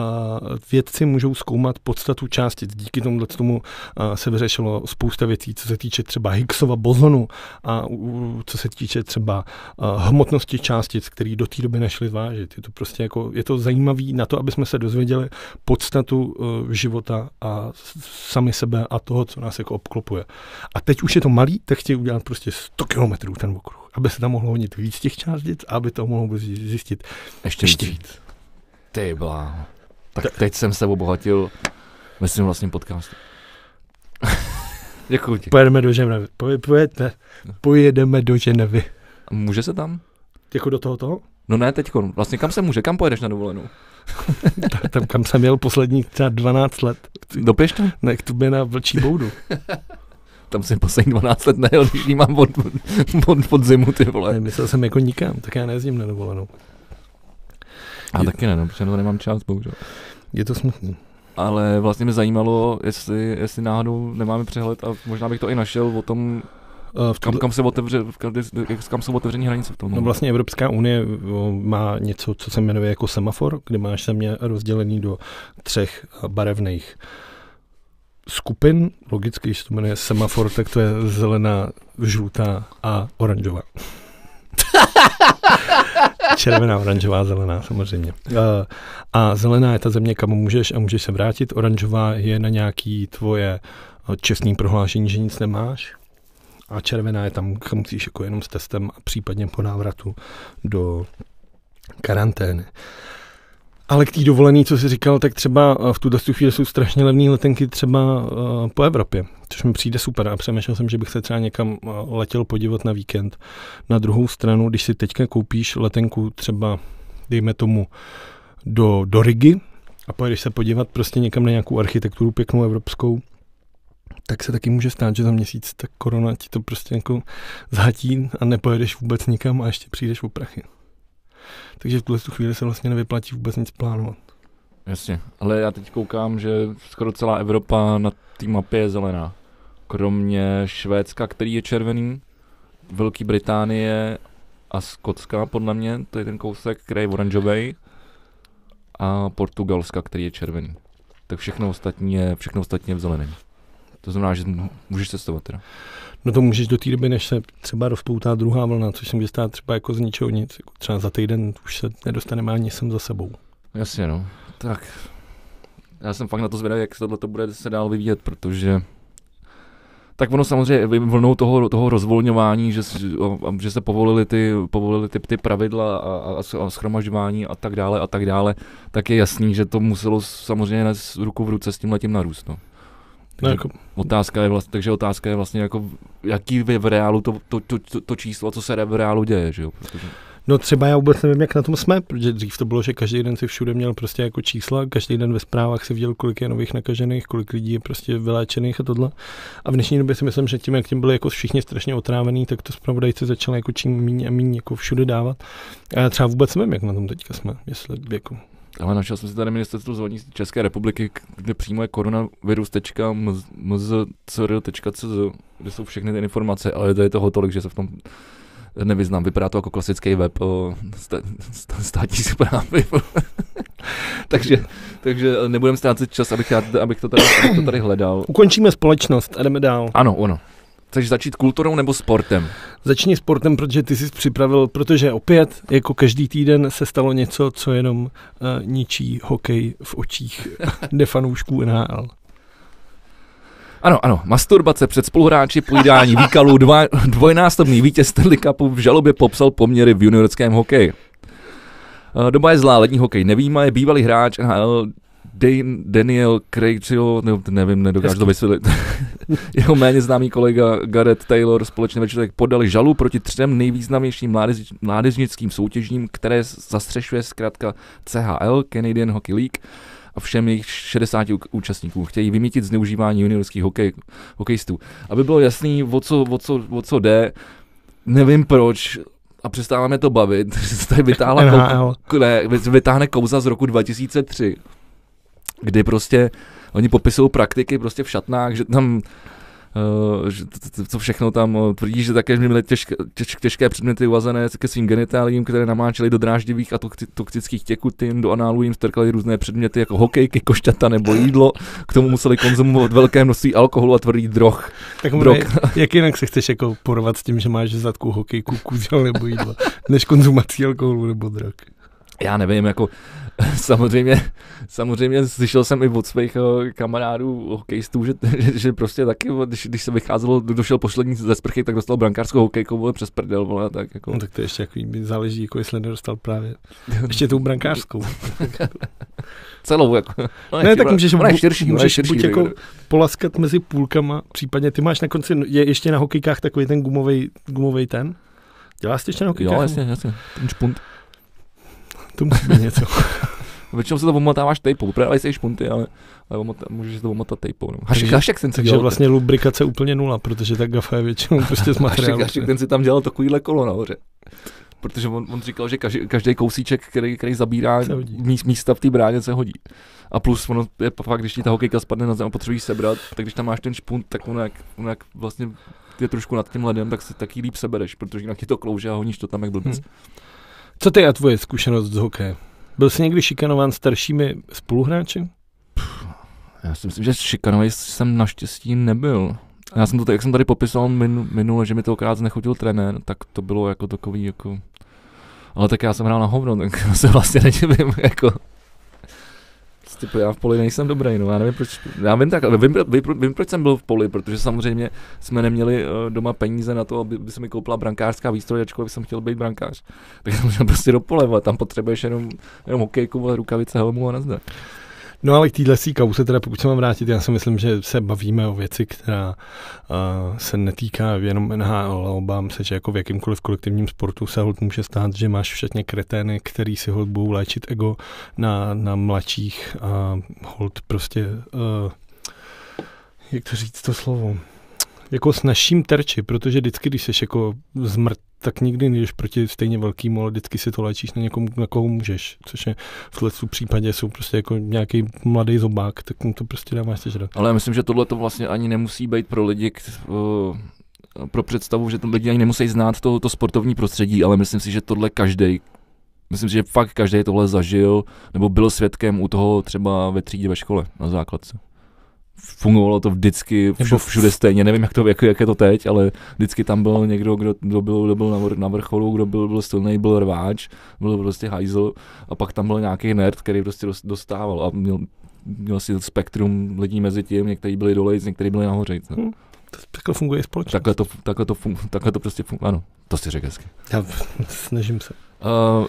vědci můžou zkoumat podstatu částic. Díky tomu tomu uh, se vyřešilo spousta věcí, co se týče třeba Higgsova bozonu a uh, co se týče třeba uh, hmotnosti částic, které do té doby nešly zvážit. Je to prostě jako, je to zajímavý na to, aby jsme se dozvěděli podstatu uh, života a sami sebe a toho, co nás jako obklopuje. A teď už je to malý, tak chtějí udělat prostě 100 kilometrů ten okruh aby se tam mohlo honit víc těch částic a aby to mohlo zjistit ještě, ještě víc. víc. Ty blá. Tak teď jsem se obohatil ve svým vlastním podcastu. Děkuji ti. Pojedeme do Ženevy. Pojedeme, pojedeme do Ženevy. Může se tam? Jako do toho toho? No ne, teď. Vlastně kam se může? Kam pojedeš na dovolenou? tam, kam jsem měl posledních třeba 12 let. Do Pěšta? Ne, k tobě na Vlčí boudu. tam jsem poslední 12 let nejel, když jí mám od, od, od zimu, ty vole. Ne, myslel jsem jako nikam, tak já nejezdím na dovolenou. A je, taky ne, no, protože to nemám čas, bohužel. Je to smutný. ale vlastně mě zajímalo, jestli, jestli náhodou nemáme přehled a možná bych to i našel o tom, v kam, kam, se otevře, kam jsou otevření hranice v tom? No vlastně Evropská unie má něco, co se jmenuje jako semafor, kde máš země rozdělený do třech barevných skupin. Logicky, když to jmenuje semafor, tak to je zelená, žlutá a oranžová. Červená, oranžová, zelená samozřejmě. A zelená je ta země, kam můžeš a můžeš se vrátit. Oranžová je na nějaký tvoje čestný prohlášení, že nic nemáš a červená je tam, kam musíš jako jenom s testem a případně po návratu do karantény. Ale k té dovolený, co jsi říkal, tak třeba v tuto chvíli jsou strašně levné letenky třeba uh, po Evropě, což mi přijde super a přemýšlel jsem, že bych se třeba někam uh, letěl podívat na víkend. Na druhou stranu, když si teďka koupíš letenku třeba, dejme tomu, do, do Rigi a pojedeš se podívat prostě někam na nějakou architekturu pěknou evropskou, tak se taky může stát, že za měsíc ta korona ti to prostě jako zhatí a nepojedeš vůbec nikam a ještě přijdeš o prachy. Takže v tuhle chvíli se vlastně nevyplatí vůbec nic plánovat. Jasně, ale já teď koukám, že skoro celá Evropa na té mapě je zelená. Kromě Švédska, který je červený, Velké Británie a Skotska, podle mě, to je ten kousek, který je oranžový, a Portugalska, který je červený. Tak všechno ostatní je, všechno ostatní je v zeleném. To znamená, že můžeš cestovat teda. No to můžeš do té doby, než se třeba rozpoutá druhá vlna, což se může stát třeba jako z ničeho nic. Jako třeba za týden už se nedostaneme ani sem za sebou. Jasně, no. Tak já jsem fakt na to zvědavý, jak se tohle bude se dál vyvíjet, protože tak ono samozřejmě vlnou toho, toho rozvolňování, že, že se povolili ty, povolili ty, ty pravidla a, a, a schromažďování a tak dále a tak dále, tak je jasný, že to muselo samozřejmě ruku v ruce s tím letím narůst. No. Takže, no jako... otázka je vlastně, takže otázka je vlastně jako, jaký je v reálu to, to, to, to, to číslo, co se v reálu děje, že jo? Protože... No třeba já vůbec nevím, jak na tom jsme, protože dřív to bylo, že každý den si všude měl prostě jako čísla, každý den ve zprávách si viděl, kolik je nových nakažených, kolik lidí je prostě vyléčených a tohle. A v dnešní době si myslím, že tím, jak tím byli jako všichni strašně otrávení, tak to zpravodajci začali jako čím méně a méně jako všude dávat. A já třeba vůbec nevím, jak na tom teďka jsme, jestli jako ale našel jsem si tady ministerstvo zdravotnictví České republiky, kde přímo je koronavirus.mzcr.cz, kde jsou všechny ty informace, ale to je toho tolik, že se v tom nevyznám. Vypadá to jako klasický web o státní zprávy. takže, takže nebudeme ztrácet čas, abych, já, abych, to tady, abych to tady hledal. Ukončíme společnost a jdeme dál. Ano, ono. Chceš začít kulturou nebo sportem? Začni sportem, protože ty jsi připravil, protože opět, jako každý týden, se stalo něco, co jenom uh, ničí hokej v očích nefanoušků NHL. Ano, ano, masturbace před spoluhráči, pojídání výkalů, dva, dvojnásobný vítěz Stanley Cupu v žalobě popsal poměry v juniorském hokeji. Eh, doba je zlá, lední hokej nevýma, je bývalý hráč NHL Dan, Daniel Craigio, ne, nevím, nedokážu to vysvětlit. Jeho méně známý kolega Gareth Taylor společně večer podali žalu proti třem nejvýznamnějším mládež, mládežnickým soutěžím, které zastřešuje zkrátka CHL, Canadian Hockey League, a všem jejich 60 účastníků. Chtějí vymítit zneužívání juniorských hokej, hokejistů. Aby bylo jasný, o co, o, co, o co jde, nevím proč, a přestáváme to bavit, tady vytáhla kou, ne, vytáhne kouza z roku 2003 kdy prostě oni popisují praktiky prostě v šatnách, že tam Uh, že co všechno tam uh, tvrdí, že také měli těžké, těž, těžké předměty uvazené ke svým genitálím, které namáčeli do dráždivých a toxických těkutin, do análu jim strkali různé předměty jako hokejky, košťata nebo jídlo, k tomu museli konzumovat velké množství alkoholu a tvrdý drog. Tak drog. jak jinak se chceš jako porovat s tím, že máš zadku hokejku, kuzel nebo jídlo, než konzumací alkoholu nebo drog? Já nevím, jako samozřejmě, samozřejmě slyšel jsem i od svých uh, kamarádů hokejistů, že, že, že, prostě taky, když, když se vycházelo, došel poslední ze sprchy, tak dostal brankářskou hokejku, vole, přes prdel, vole, tak jako. No, tak to ještě jako záleží, jako jestli nedostal právě ještě tou brankářskou. Celou, jako. Ne, ne tak můžeš, bu, širší, můžeš širší, buď jako polaskat mezi půlkama, případně ty máš na konci, je ještě na hokejkách takový ten gumový, ten? Děláš ještě na hokejkách? Jo, jasně, jasně, ten špunt. To musí být něco. Většinou se to omotáváš tejpou, právě si špunty, ale, ale omota, můžeš to omotat tejpou. No. Hašek, hašek ten si Takže vlastně ten. lubrikace úplně nula, protože ta gafa je většinou prostě z materiálu. Hašek, hašek ten si tam dělal takovýhle kolo nahoře. protože on, on říkal, že každý, každý kousíček, který, který zabírá míst, místa v té bráně, se hodí. A plus ono je fakt, když ti ta hokejka spadne na zem a potřebuješ sebrat, tak když tam máš ten špunt, tak on jak, on jak vlastně je trošku nad tím ledem, tak si taky líp sebereš, protože jinak ti to klouže a honíš to tam jak blbec. Hmm. Co ty a tvoje zkušenost z hokeje? Byl jsi někdy šikanován staršími spoluhráči? Já si myslím, že šikanovaný jsem naštěstí nebyl. Já jsem to, jak jsem tady popisoval minule, že mi to okrát nechodil trenér, tak to bylo jako takový jako... Ale tak já jsem hrál na hovno, tak se vlastně nedivím, jako... Typu, já v poli nejsem dobrý, no, já nevím proč, já vím tak, vím, vím, vím, proč jsem byl v poli, protože samozřejmě jsme neměli uh, doma peníze na to, aby, aby se mi koupila brankářská výstroj, ačkoliv jsem chtěl být brankář. Tak jsem šel prostě do pole, tam potřebuješ jenom, jenom hokejku, rukavice, helmu a nazdar. No ale k téhle kause, teda pokud se mám vrátit, já si myslím, že se bavíme o věci, která uh, se netýká jenom NHL, ale obávám se, že jako v jakýmkoliv kolektivním sportu se hold může stát, že máš všetně kretény, který si hold budou léčit ego na, na mladších a hold prostě, uh, jak to říct to slovo, jako s naším terči, protože vždycky, když jsi jako zmrt, tak nikdy nejdeš proti stejně velkýmu, ale vždycky si to léčíš na někomu, na koho můžeš, což je v tomto případě jsou prostě jako nějaký mladý zobák, tak mu to prostě dáváš sežrat. Ale já myslím, že tohle to vlastně ani nemusí být pro lidi, uh, pro představu, že to lidi ani nemusí znát to sportovní prostředí, ale myslím si, že tohle každý Myslím si, že fakt každý tohle zažil, nebo byl svědkem u toho třeba ve třídě ve škole na základce fungovalo to vždycky všude, všude stejně, nevím, jak, to, jak, jak je to teď, ale vždycky tam byl někdo, kdo, kdo byl, kdo byl na, na vrcholu, kdo byl, byl silný, byl rváč, byl prostě hajzl a pak tam byl nějaký nerd, který prostě dostával a měl, měl si spektrum lidí mezi tím, někteří byli dole, někteří byli nahoře. No. Hmm. Takhle funguje společnost. Takhle to, takhle to, fun, takhle to prostě funguje, ano, to si řekl hezky. Já snažím se. Uh,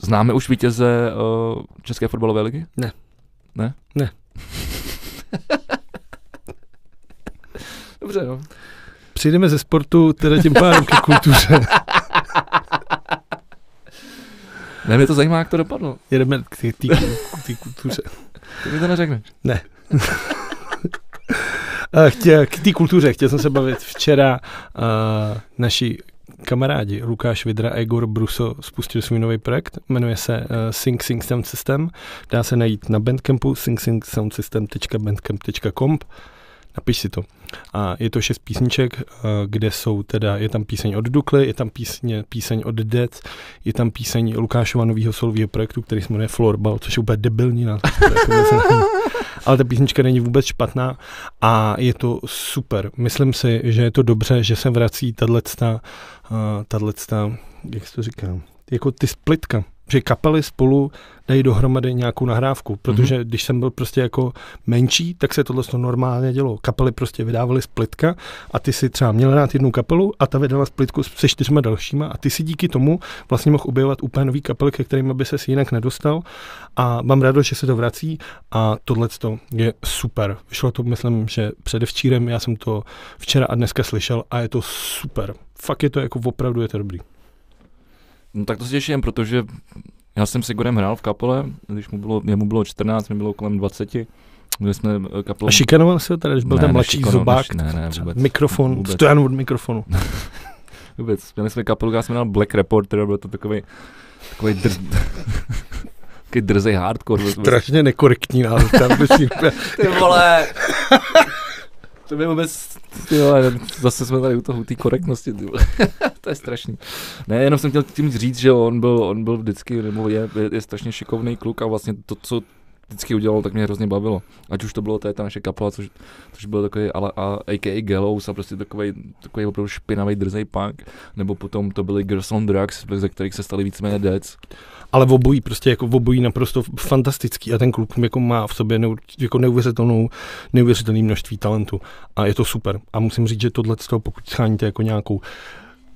známe už vítěze uh, České fotbalové ligy? Ne. Ne? Ne. Dobře, no. Přijdeme ze sportu teda tím pádem ke kultuře. Ne, mě to zajímá, jak to dopadlo. Jedeme k té kultuře. Ty mi to neřekneš. Ne. Chtěl, k té kultuře chtěl jsem se bavit včera uh, naši kamarádi Lukáš Vidra a Igor Bruso spustili svůj nový projekt, jmenuje se uh, Sing Sing Sound System, dá se najít na Bandcampu singsingsoundsystem.bandcamp.com napiš si to. A je to šest písniček, uh, kde jsou teda, je tam píseň od Dukly, je tam písně, píseň od Dead, je tam píseň Lukášova nového solového projektu, který se jmenuje Floorball, což je úplně debilní název. ale ta písnička není vůbec špatná a je to super. Myslím si, že je to dobře, že se vrací tato, uh, jak se to říká, jako ty splitka, že kapely spolu dají dohromady nějakou nahrávku, protože mm-hmm. když jsem byl prostě jako menší, tak se tohle normálně dělo. Kapely prostě vydávaly splitka a ty si třeba měl rád jednu kapelu a ta vydala splitku se čtyřma dalšíma a ty si díky tomu vlastně mohl objevovat úplně nový kapely, ke kterým by se jinak nedostal a mám rád, že se to vrací a tohle je super. Vyšlo to, myslím, že předevčírem, já jsem to včera a dneska slyšel a je to super. Fakt je to jako opravdu je to dobrý. No tak to se těším, protože já jsem s Igorem hrál v kapele, když mu bylo, jemu bylo 14, mi bylo kolem 20. My jsme eh, kapelou... A šikanoval se tady, když byl ne, ten mladší zubák? Ne, ne, vůbec. Mikrofon, vůbec. stojan od mikrofonu. vůbec. Měli jsme kapelu, já jsem měl Black Reporter, byl to takový, takový drz... takový drzej hardcore. Strašně nekorektní název. Ty vole! To by vůbec, ty vole, zase jsme tady u toho, té korektnosti, ty vole. to je strašný. Ne, jenom jsem chtěl tím říct, že on byl, on byl vždycky, nebo je, je, je strašně šikovný kluk a vlastně to, co vždycky udělal, tak mě hrozně bavilo. Ať už to bylo ta naše kapela, což, což byl takový ale, a, a.k.a. Gallows a prostě takový, takový opravdu špinavý drzej punk, nebo potom to byly Girls on Drugs, ze kterých se stali víceméně Deads ale obojí, prostě jako obojí naprosto fantastický a ten kluk jako má v sobě neu, jako neuvěřitelnou, neuvěřitelné množství talentu a je to super. A musím říct, že tohle z toho, pokud scháníte jako nějakou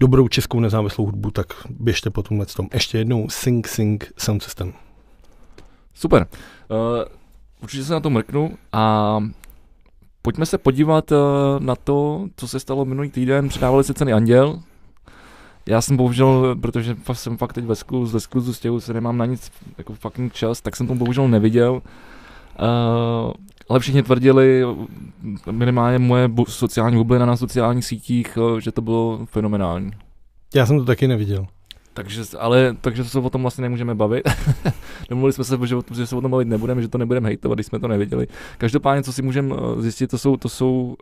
dobrou českou nezávislou hudbu, tak běžte po tomhle tom. Ještě jednou Sing Sing Sound System. Super. Uh, určitě se na to mrknu a pojďme se podívat uh, na to, co se stalo minulý týden. Předávali se ceny Anděl, já jsem bohužel, protože jsem fakt teď ve sklu, ze skluzu z těhu se nemám na nic jako fucking čas, tak jsem to bohužel neviděl. Uh, ale všichni tvrdili, minimálně moje bu- sociální bublina na sociálních sítích, uh, že to bylo fenomenální. Já jsem to taky neviděl. takže, ale, takže se o tom vlastně nemůžeme bavit. Domluvili jsme se, že, že se o tom bavit nebudeme, že to nebudeme hejtovat, když jsme to neviděli. Každopádně, co si můžeme eh, zjistit, to jsou, to jsou,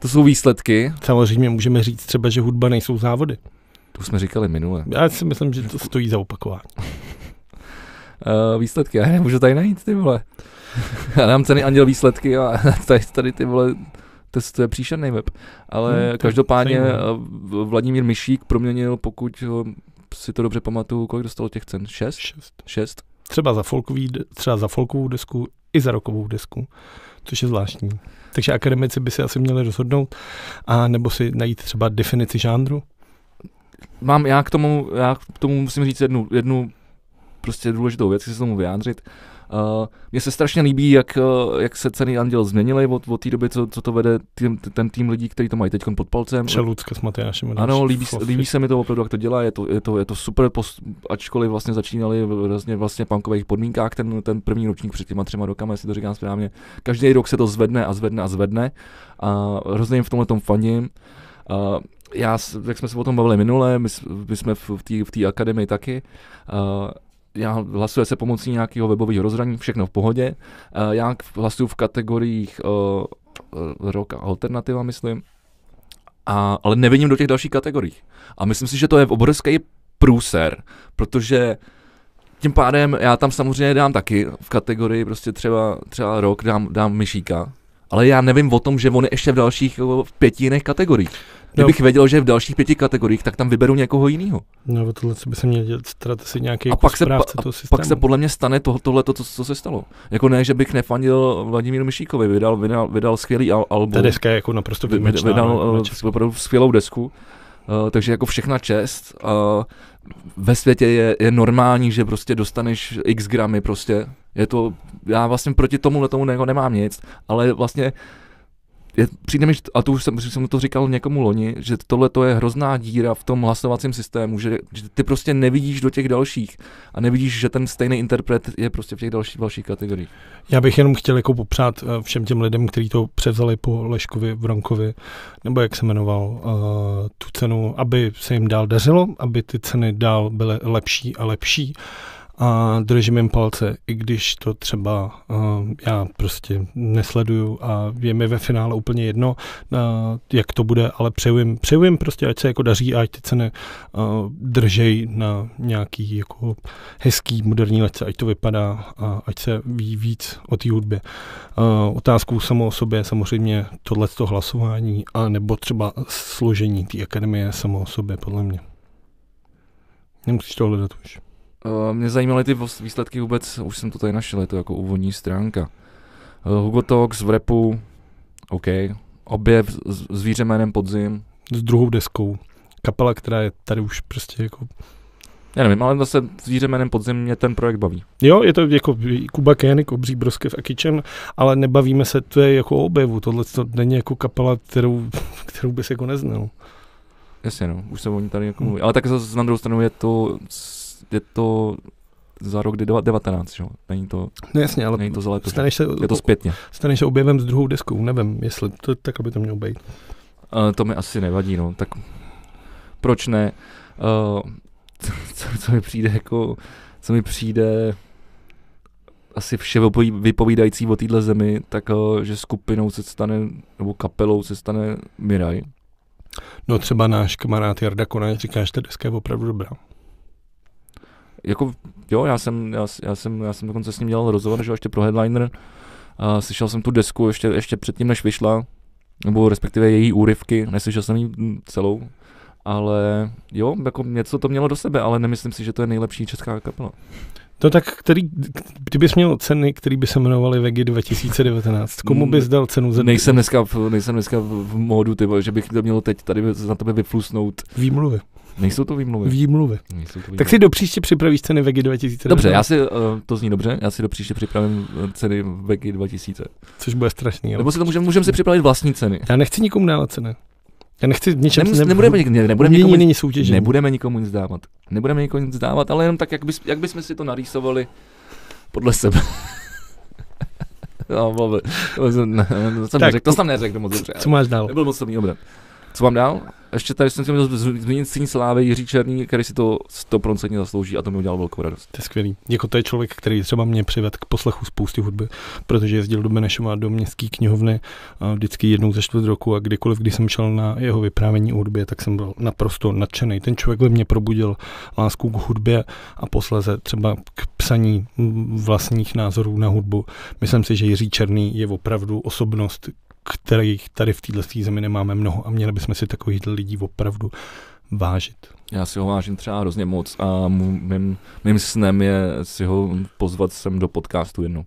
to jsou výsledky. Samozřejmě můžeme říct třeba, že hudba nejsou závody. To jsme říkali minule. Já si myslím, že to stojí za opakování. uh, výsledky, já nemůžu tady najít, ty vole. já dám ceny Anděl výsledky a tady, tady ty vole, to, to je příšerný web. Ale hmm, každopádně eh, Vladimír Myšík proměnil, pokud si to dobře pamatuju, kolik dostalo těch cen? Šest? Šest. Šest? Třeba za, folkový, třeba za folkovou desku i za rokovou desku, což je zvláštní. Takže akademici by si asi měli rozhodnout, a nebo si najít třeba definici žánru. Mám, já k tomu, já k tomu musím říct jednu, jednu prostě důležitou věc, chci se tomu vyjádřit. Uh, mně se strašně líbí, jak, uh, jak se ceny Anděl změnily od, od té doby, co, co to vede tým, ten tým lidí, kteří to mají teď pod palcem. Čelůcka s Matyášem. Ano, líbí, líbí, se mi to opravdu, jak to dělá, je to, je to, je to super, post, ačkoliv vlastně začínali v vlastně, vlastně punkových podmínkách ten, ten první ročník před těma třema rokama, jestli to říkám správně. Každý rok se to zvedne a zvedne a zvedne a hrozně jim v tomhle tom faním. Uh, já, jak jsme se o tom bavili minule, my, my jsme v té v akademii taky, uh, já hlasuje se pomocí nějakého webového rozhraní, všechno v pohodě. Uh, já hlasuju v kategoriích uh, rock a alternativa, myslím. A, ale nevidím do těch dalších kategorií. A myslím si, že to je obrovský průser, protože tím pádem já tam samozřejmě dám taky v kategorii prostě třeba, třeba rok dám, dám myšíka, ale já nevím o tom, že on je ještě v dalších v pěti jiných kategoriích. Kdybych no. věděl, že v dalších pěti kategoriích, tak tam vyberu někoho jiného. No, tohle by se měl dělat, starat si nějaký a pak se, pa, toho systému. pak se podle mě stane to, tohle, to, co, co, se stalo. Jako ne, že bych nefandil Vladimíru Myšíkovi, vydal, vydal, vydal skvělý al, album. Ta deska je jako naprosto výjimečná. Vydal no, opravdu skvělou desku. Uh, takže jako všechna čest. Uh, ve světě je, je normální, že prostě dostaneš x gramy prostě. Je to, já vlastně proti tomu tomu nemám nic, ale vlastně je, přijde mi, a to už jsem, jsem to říkal někomu loni, že tohle to je hrozná díra v tom hlasovacím systému, že, že ty prostě nevidíš do těch dalších a nevidíš, že ten stejný interpret je prostě v těch dalších, dalších kategoriích. Já bych jenom chtěl jako popřát eh, všem těm lidem, kteří to převzali po Leškovi, Vronkovi, nebo jak se jmenoval, uh, tu cenu, aby se jim dál dařilo, aby ty ceny dál byly lepší a lepší a držím jim palce, i když to třeba uh, já prostě nesleduju a je mi ve finále úplně jedno, uh, jak to bude, ale přeju jim, přeju jim prostě, ať se jako daří a ať ty ceny uh, držej na nějaký jako hezký moderní lece, ať to vypadá a ať se ví víc o té hudbě. Uh, otázkou samo o sobě je samozřejmě tohleto hlasování a nebo třeba složení té akademie samo o sobě, podle mě. Nemusíš to hledat už. Uh, mě zajímaly ty výsledky vůbec, už jsem to tady našel, je to jako úvodní stránka. Uh, Hugo Talks v repu, OK. Objev zvíře jménem Podzim. S druhou deskou. Kapela, která je tady už prostě jako já nevím, ale zase zvíře jménem podzim mě ten projekt baví. Jo, je to jako Kuba Kénik, Obří Broskev a Kitchen, ale nebavíme se, to je jako objevu, tohle to není jako kapela, kterou, kterou bys jako neznal. Jasně no, už se o ní tady jako mluví. Ale tak zase na druhou stranu je to je to za rok 19, že? Není to, no jasně, ale není to za leto, se, je to zpětně. Staneš se objevem s druhou deskou, nevím, jestli to tak, aby to mělo být. Uh, to mi asi nevadí, no, tak proč ne? Uh, co, co mi přijde jako, co mi přijde asi vše vypovídající o téhle zemi, tak uh, že skupinou se stane, nebo kapelou se stane Miraj. No třeba náš kamarád Jarda Konaj říká, že ta deska je opravdu dobrá jako, jo, já jsem, já, já, jsem, já jsem dokonce s ním dělal rozhovor, že ještě pro Headliner, a slyšel jsem tu desku ještě, ještě předtím, než vyšla, nebo respektive její úryvky, neslyšel jsem ji celou, ale jo, jako něco to mělo do sebe, ale nemyslím si, že to je nejlepší česká kapela. To tak, který, kdybys měl ceny, které by se jmenovaly Vegi 2019, komu bys dal cenu za... Nejsem dneska, v, nejsem dneska v módu, ty, že bych to měl teď tady na tebe vyflusnout. Výmluvy. Nejsou to výmluvy. Výmluvy. Nejsou to výmluvy. Tak si do příště připravíš ceny Vegy 2000. Dobře, já si, uh, to zní dobře, já si do příště připravím eh, ceny Vegy 2000. Což bude strašný. Nebo si to můžeme můžem si připravit vlastní ceny. Já nechci nikomu dávat ceny. Já nechci ničem... Nemus, nebudeme, ne, nebudeme, nikomu, není nebudeme nikomu nic dávat. Nebudeme nikomu nic dávat, ale jenom tak, jak, bys, jak bychom si to narýsovali podle sebe. no, to, to, to, jsem neřekl, to jsem neřekl moc dobře. Co máš dál? Nebyl moc dobrý obrat. Co mám dál? Ještě tady jsem si měl zmínit syn Slávy Jiří Černý, který si to 100% zaslouží a to mi udělal velkou radost. To je skvělý. Jako to je člověk, který třeba mě přived k poslechu spousty hudby, protože jezdil do Benešova do městské knihovny vždycky jednou ze čtvrt roku a kdykoliv, když jsem šel na jeho vyprávění o hudbě, tak jsem byl naprosto nadšený. Ten člověk ve mně probudil lásku k hudbě a posleze třeba k psaní vlastních názorů na hudbu. Myslím si, že Jiří Černý je opravdu osobnost, kterých tady v této zemi nemáme mnoho a měli bychom si takových lidí opravdu vážit. Já si ho vážím třeba hrozně moc a mým, mým snem je si ho pozvat sem do podcastu jednou.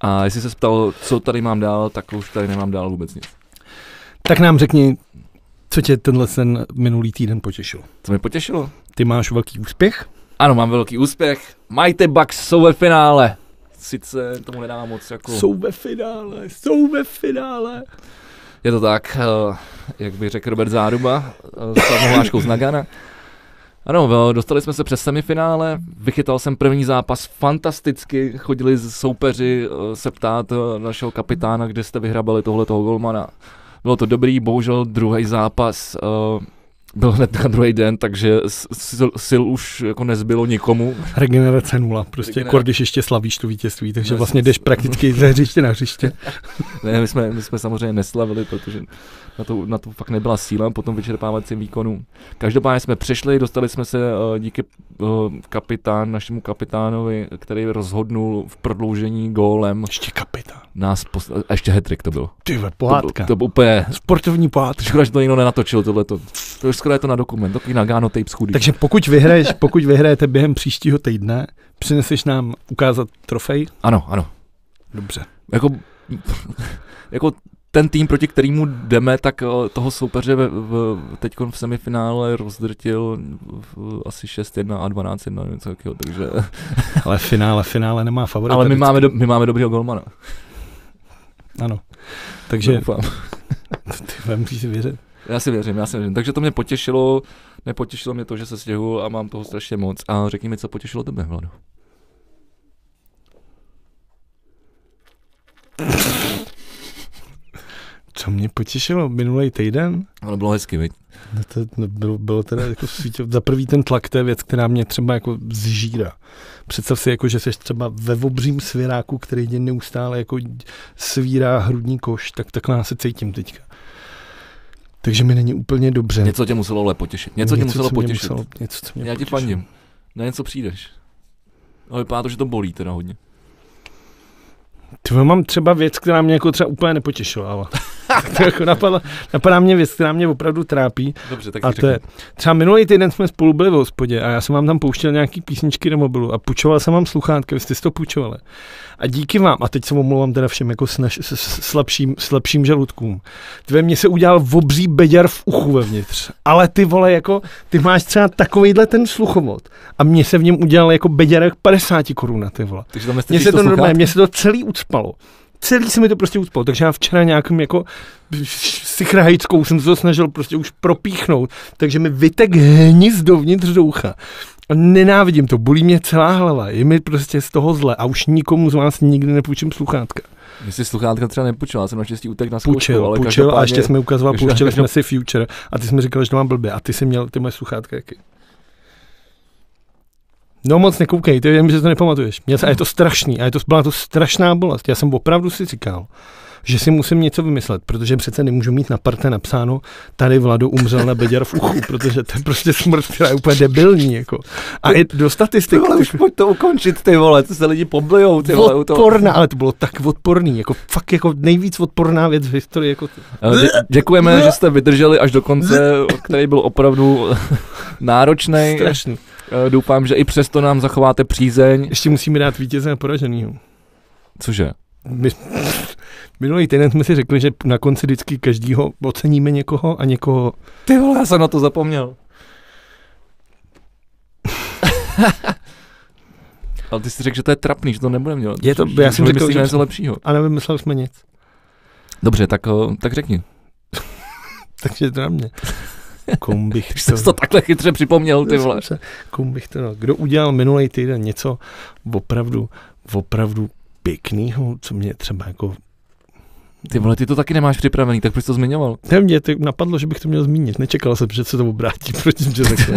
A jestli se ptal, co tady mám dál, tak už tady nemám dál vůbec nic. Tak nám řekni, co tě tenhle ten minulý týden potěšilo. Co mě potěšilo? Ty máš velký úspěch? Ano, mám velký úspěch. Majte Bucks jsou ve finále sice tomu nedá moc jako... Jsou ve finále, jsou ve finále. Je to tak, eh, jak by řekl Robert Záruba, eh, s hláškou z Nagana. Ano, dostali jsme se přes semifinále, vychytal jsem první zápas fantasticky, chodili soupeři eh, se ptát našeho kapitána, kde jste vyhrabali tohletoho golmana. Bylo to dobrý, bohužel druhý zápas byl hned na druhý den, takže sil, sil už jako nezbylo nikomu. Regenerace nula, prostě Regenerace. Jako když ještě slavíš tu vítězství, takže no, vlastně jdeš prakticky ze hřiště na hřiště. ne, my jsme, my jsme samozřejmě neslavili, protože na to, na to fakt nebyla síla po tom vyčerpávacím výkonu. Každopádně jsme přešli, dostali jsme se uh, díky uh, kapitán, našemu kapitánovi, který rozhodnul v prodloužení gólem. Ještě kapitán. Nás pos- a ještě hetrik to byl. Ty pohádka. To, to, to úplně... Sportovní pohádka. Škoda, že to někdo nenatočil tohleto. To už skoro je to na dokument, takový Nagano tape schudí. Takže pokud vyhraješ, pokud vyhrajete během příštího týdne, přineseš nám ukázat trofej? Ano, ano. Dobře. Jako, jako ten tým, proti kterému jdeme, tak eh, toho soupeře v, v, teď v semifinále rozdrtil v, asi 6-1 a 12-1, něco takového, takže... Ale finále, finále nemá favorit. Ale my máme, do, my máme dobrýho golmana. Ano, takže... Doufám. Ty musíš věřit. Já si věřím, já si věřím. Takže to mě potěšilo, nepotěšilo mě to, že se stěhu a mám toho strašně moc. A řekni mi, co potěšilo tebe, Vlado. Co mě potěšilo minulý týden? Ale bylo hezky, viď? No to, no bylo, bylo teda jako svítě, za prvý ten tlak, to je věc, která mě třeba jako zžírá. Představ si, jako, že jsi třeba ve obřím svěráku, který tě neustále jako svírá hrudní koš, tak takhle se cítím teďka. Takže mi není úplně dobře. Něco tě muselo ale potěšit. Něco, něco tě muselo potěšit. Muselo, něco, co mě Já ti fandím. Na něco přijdeš. Ale vypadá to, že to bolí teda hodně. Ty mám třeba věc, která mě jako třeba úplně nepotěšila, ale to jako napadla, napadá mě věc, která mě opravdu trápí. Dobře, tak a to je, třeba minulý týden jsme spolu byli v hospodě a já jsem vám tam pouštěl nějaký písničky do mobilu a půjčoval jsem vám sluchátky, vy jste si to půjčovali. A díky vám, a teď se omlouvám teda všem jako snaž, s, s, slabším, slabším žaludkům, ty ve mně se udělal obří beďar v uchu vevnitř. Ale ty vole, jako, ty máš třeba takovýhle ten sluchovod a mně se v něm udělal jako beďarek 50 korun, ty vole. Mně se to, normálně, mně se to celý ucpalo celý se mi to prostě uspalo, takže já včera nějakým jako sychrahejckou jsem se to snažil prostě už propíchnout, takže mi vytek hnis dovnitř do ucha. A nenávidím to, bolí mě celá hlava, je mi prostě z toho zle a už nikomu z vás nikdy nepůjčím sluchátka. My si sluchátka třeba nepůjčil, jsem naštěstí utek na zkoušku, Půjčil, ale půjčil a ještě jsme ukazovali, pouštěli jsme si Future a ty jsme říkali, že to mám blbě a ty jsi měl ty moje sluchátka jaký? No moc nekoukej, ty vím, že to nepamatuješ. Mě, a je to strašný, a je to, byla to strašná bolest. Já jsem opravdu si říkal, že si musím něco vymyslet, protože přece nemůžu mít na parte napsáno, tady Vlado umřel na beděr v uchu, protože to je prostě smrt, která je úplně debilní. Jako. A i do statistik. Ty vole, už pojď to ukončit, ty vole, to se lidi poblejou, ty vole. Odporná, ale to bylo tak odporný, jako fakt jako nejvíc odporná věc v historii. Jako to. Děkujeme, že jste vydrželi až do konce, který byl opravdu náročný. Strašný. Eh, doufám, že i přesto nám zachováte přízeň. Ještě musíme dát vítěze a poraženýho. Cože? My, minulý týden jsme si řekli, že na konci vždycky každýho oceníme někoho a někoho... Ty vole, já jsem na to zapomněl. Ale ty jsi řekl, že to je trapný, že to nebude měl. Je to, já jsem řekl, že něco lepšího. A nevymyslel jsme nic. Dobře, tak, eh, tak řekni. Takže to na mě. Komu bych to... Jsi to takhle chytře připomněl, ty vole. Komu bych to... Kdo udělal minulý týden něco opravdu, opravdu pěkného, co mě třeba jako Ty vole, ty to taky nemáš připravený, tak proč to zmiňoval? Ne, mě to napadlo, že bych to měl zmínit. Nečekal jsem, že se to obrátí, jsem tě řekl.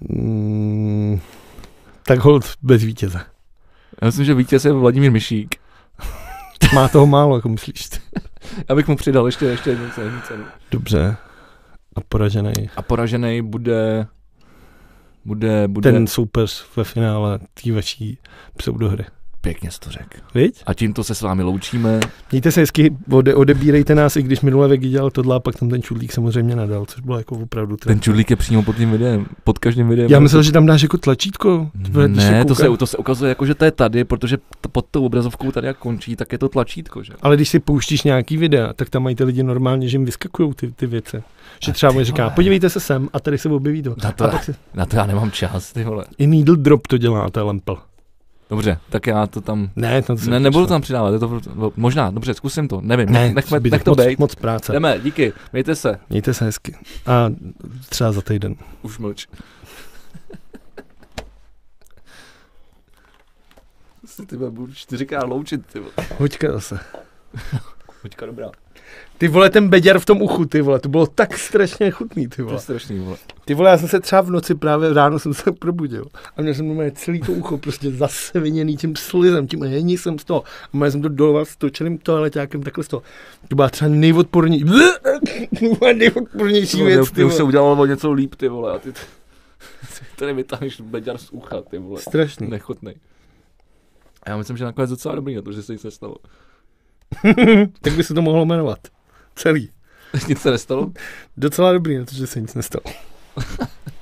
mm, tak hold bez vítěze. Já myslím, že vítěz je Vladimír Myšík. Má toho málo, jako myslíš. Já bych mu přidal ještě, ještě jednu cenu. Dobře. A poražený. A poražený bude, bude, bude... Ten soupeř ve finále té vaší pseudohry. Pěkně jsi to řekl. Víď? A tímto se s vámi loučíme. Mějte se hezky, ode, odebírejte nás, i když minule Vegy dělal tohle a pak tam ten čudlík samozřejmě nadal, což bylo jako opravdu trefný. Ten čudlík je přímo pod tím videem, pod každým videem. Já myslel, že tam dáš jako tlačítko. Ne, to se, to se ukazuje jako, že to je tady, protože pod tou obrazovkou tady jak končí, tak je to tlačítko. Že? Ale když si pouštíš nějaký videa, tak tam mají ty lidi normálně, že jim vyskakují ty, ty věci. Že třeba mi říká, podívejte se sem a tady se objeví to. Na to, já, se... na to já nemám čas, ty vole. I needle drop to dělá, to je lempel. Dobře, tak já to tam... Ne, to ne nebudu tam přidávat, je to, možná, dobře, zkusím to, nevím, ne, nechme, nech to moc, bejt. moc práce. Jdeme, díky, mějte se. Mějte se hezky. A třeba za týden. Už mlč. ty budu čtyřikrát loučit, ty Hoďka zase. Hoďka dobrá. Ty vole, ten beďar v tom uchu, ty vole, to bylo tak strašně chutný, ty vole. To je strašný, vole. Ty vole, já jsem se třeba v noci právě ráno jsem se probudil a měl jsem normálně celý to ucho prostě zaseviněný tím slizem, tím jení jsem z toho. A měl jsem to dolovat s točeným toaleťákem takhle z toho. To byla třeba nejodpornější, nejodpornější věc, ty, už se udělalo něco líp, ty vole, a ty, ty tady vytáhneš beďar z ucha, ty vole. Strašný. Nechutný. A já myslím, že nakonec docela dobrý na to, že se nic nestalo. tak by se to mohlo jmenovat. Celý. Nic se nestalo? Docela dobrý, protože se nic nestalo.